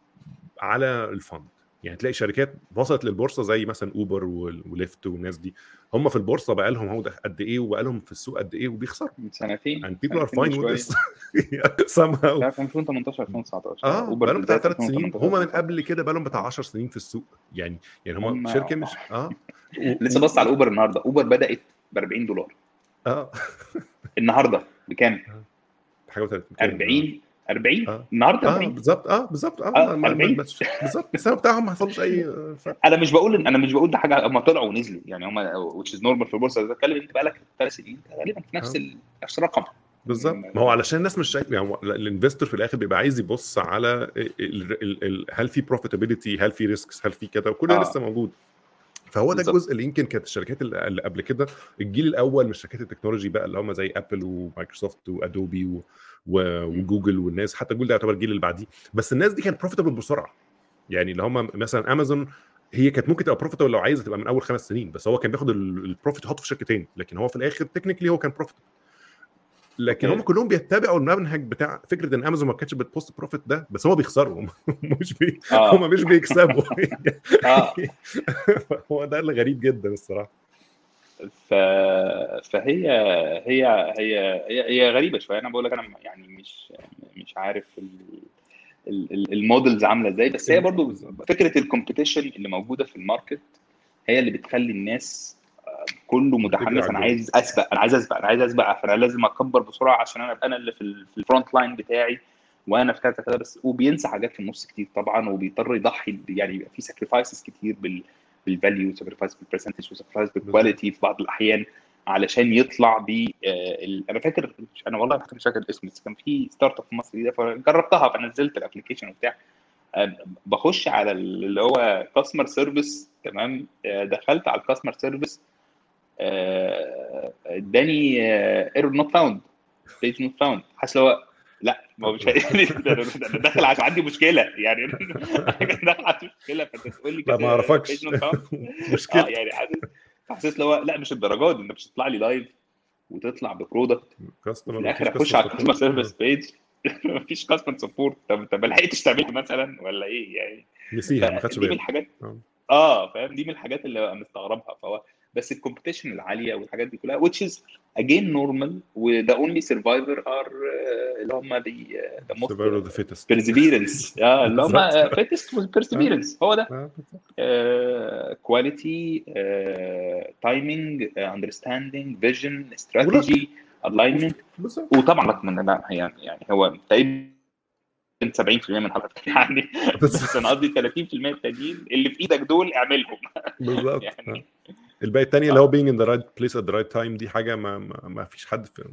على ال fund يعني تلاقي شركات وصلت للبورصة زي مثلا Uber و Lyft والناس دي. هم في البورصة بقى لهم هو ده قد إيه وبقى لهم في السوق قد إيه وبيخسروا. من سنتين. And people are fine with this. Somehow. لا في 2018 2019 آه Uber بقالهم بتاع ثلاث سنين. 2018. هم من قبل كده بقالهم بتاع 10 سنين في السوق. يعني يعني هم شركة مش آه. و- لسه بص على Uber النهارده. Uber بدأت ب 40 دولار. آه. النهارده. بكام؟ حاجة و 40 40 آه. النهارده آه 40 بالظبط. آه بالظبط. آه آه ما- ما- 40 ما- بالظبط. السبب بتاعهم ما حصلش أي آه، فرق. أنا مش بقول أنا مش بقول ده حاجة هم طلعوا ونزلوا. يعني هم which is normal في البورصه اذا بتكلم أنت بقالك ثلاث سنين غالبا في نفس ال... نفس الرقم. بالظبط. ما هو علشان الناس مش شايف يعني ال investor في الآخر بيبقى عايز يبص على ال ال ال هل في profitability هل في risks هل في كده وكل ده آه. لسه موجود. فهو ده الجزء اللي يمكن كانت الشركات اللي قبل كده الجيل الأول من شركات ال technology بقى اللي هم زي Apple و Microsoft و Adobe و-. وجوجل والناس حتى جوجل ده يعتبر الجيل اللي بعديه. بس الناس دي كانت profitable بسرعة. يعني اللي هم مثلا امازون هي كانت ممكن تبقى profitable لو عايزة تبقى من أول خمس سنين بس هو كان بياخد ال- ال profit يحطه في شركة تاني لكن هو في الآخر technically هو كان profit لكن هم كلهم بيتبعوا المنهج بتاع فكرة إن امازون ما كانتش بت post profit ده بس هو بيخسروا مش بي... آه. هم مش بيكسبوا. آه. هو ده اللي غريب جدا الصراحة. ف... فهي هي هي هي هي غريبة شوية. أنا بقول لك أنا يعني مش مش عارف ال... ال- ال- ال models عاملة إزاي. بس هي برضو بالظبط فكره ال competition اللي موجودة في ال market هي اللي بتخلي الناس آه، كله متحمس. أنا عايز أسبق أنا عايز أسبق أنا عايز أسبق فأنا لازم أكبر بسرعة عشان أنا أبقى أنا اللي في ال- في ال front line بتاعي وأنا في كذا كذا بس وبينسى حاجات في النص كتير طبعا وبيضطر يضحي يعني يبقى في sacrifices كتير بال بال value sacrifice بال percentage و sacrifice بالظبط. بال quality في بعض الأحيان علشان يطلع ب آه، أنا فاكر أنا والله مش فاكر الاسم بس كان في startup في مصر فجربتها فنزلت ال application وبتاع. آه، بخش على اللي هو customer service تمام؟ آه، دخلت على ال customer service اداني error not found page not found حاسس هو لا ما هو مش أنا داخل عشان عندي مشكلة. يعني داخل عندي مشكلة فانت تقول لي لا كده ما أعرفكش. آه مشكلة. يعني حاسس هو لا مش الدرجات دي انت مش هتطلع لي live وتطلع ب product customer الآخر مفيش أخش على كاستمر ال customer service page مفيش customer support طب طب ما لحقتش تعملها مثلا ولا إيه؟ يعني نسيها ما خدش باله الحاجات آه. آه فاهم؟ دي من الحاجات اللي ببقى مستغربها. فهو بس ال competition العالية والحاجات دي كلها which is again normal و the only survivor are uh, اللي هم most survival of the fittest. perseverance. آه اللي هم fittest و آه perseverance. هو ده. quality timing understanding vision strategy alignment وطبعا لك من لا يعني يعني هو تقريبا 70% من حضرتك يعني بس أنا قصدي 30% التانيين اللي في إيدك دول اعملهم. بالظبط. آه. يعني الباقي التاني اللي هو آه being in the right place at the right time دي حاجة ما ما, ما فيش حد في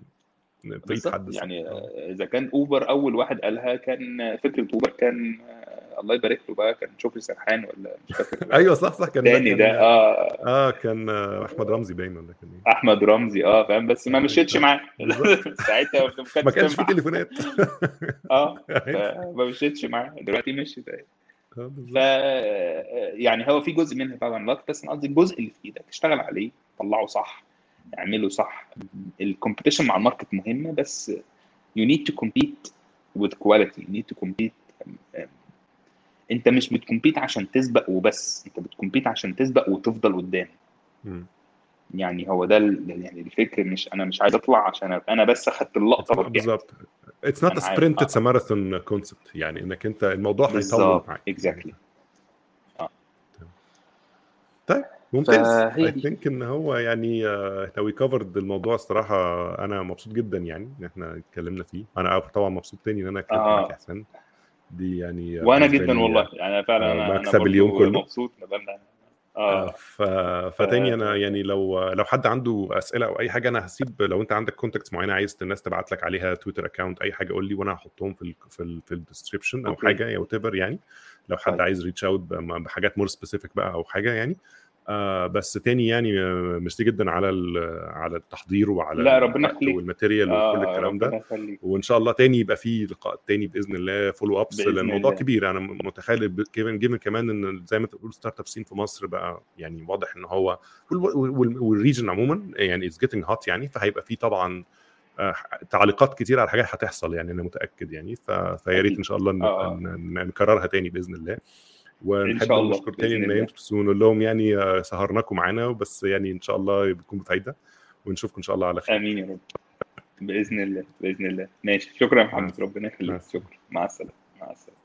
في حد يعني آه، إذا كان Uber أول واحد قالها كان فكرة Uber كان آه، الله يبارك له بقى كان شكري سرحان ولا مش فاكر. أيوه صح صح كان تاني ده آه. آه كان آه، أحمد رمزي باين ولا كان إيه أحمد رمزي آه فاهم؟ بس ما مشيتش آه، معاه ساعتها ما ما كانش في تليفونات. آه أيوة. فما مشيتش معاه. دلوقتي مشيت. ف بالظبط. يعني هو في جزء منها طبعا لك بس أنا قصدي الجزء اللي في إيدك. اشتغل عليه طلعه صح اعمله صح. ال competition مع ال market مهمة بس you need to compete with quality. You need to compete أنت مش بت compete عشان تسبق وبس. أنت بت compete عشان تسبق وتفضل قدام. يعني هو ده ال- يعني الفكر مش أنا مش عايز أطلع عشان أنا بس أخدت It's اللقطه بالظبط it's not sprint it's a marathon concept يعني إنك أنت الموضوع هيطول معاك. exactly آه. طيب ممتاز. I think إن هو يعني إحنا we covered الموضوع الصراحة. أنا مبسوط جدا يعني إن إحنا اتكلمنا فيه. أنا طبعا مبسوط تاني إن أنا اتكلمت معاك يا حسين دي يعني آه، وأنا جدا والله. يعني فعلا آه، أنا مكسب اليوم كله. مبسوط آه، آه. ف... فتاني أنا يعني لو لو حد عنده أسئلة أو أي حاجة أنا هسيب لو أنت عندك contacts معينة عايز الناس تبعت لك عليها Twitter account أي حاجة قول لي وأنا هحطهم في ال في ال في ال description أو okay. حاجة ever يعني. لو حد طيب. عايز reach out بحاجات more specific بقى أو حاجة يعني. آه بس تاني يعني آه، ميرسي جدا على على التحضير وعلى لا ربنا يخليك. وال material وكل آه الكلام ده. وإن شاء الله تاني يبقى في لقاء تاني بإذن الله follow ups لأن الموضوع كبير. أنا متخيل given given كمان إن زي ما أنت بتقول startup scene في مصر بقى يعني واضح إن هو وال region عموما يعني it's getting hot يعني فهيبقى في طبعا آه، تعليقات كتير على حاجات هتحصل يعني أنا متأكد يعني. فيا ريت إن شاء الله نكررها تاني بإذن الله. ونحب شاء الله نشكر تاني ان أنتوا ونقول لهم يعني آه، سهرناكم معانا بس يعني إن شاء الله بتكون بفايده ونشوفكم إن شاء الله على خير. آمين يا رب. بإذن الله بإذن الله. ماشي. شكرا يا محمد. ربنا يخليك. شكرا. مع السلامة. مع السلامة.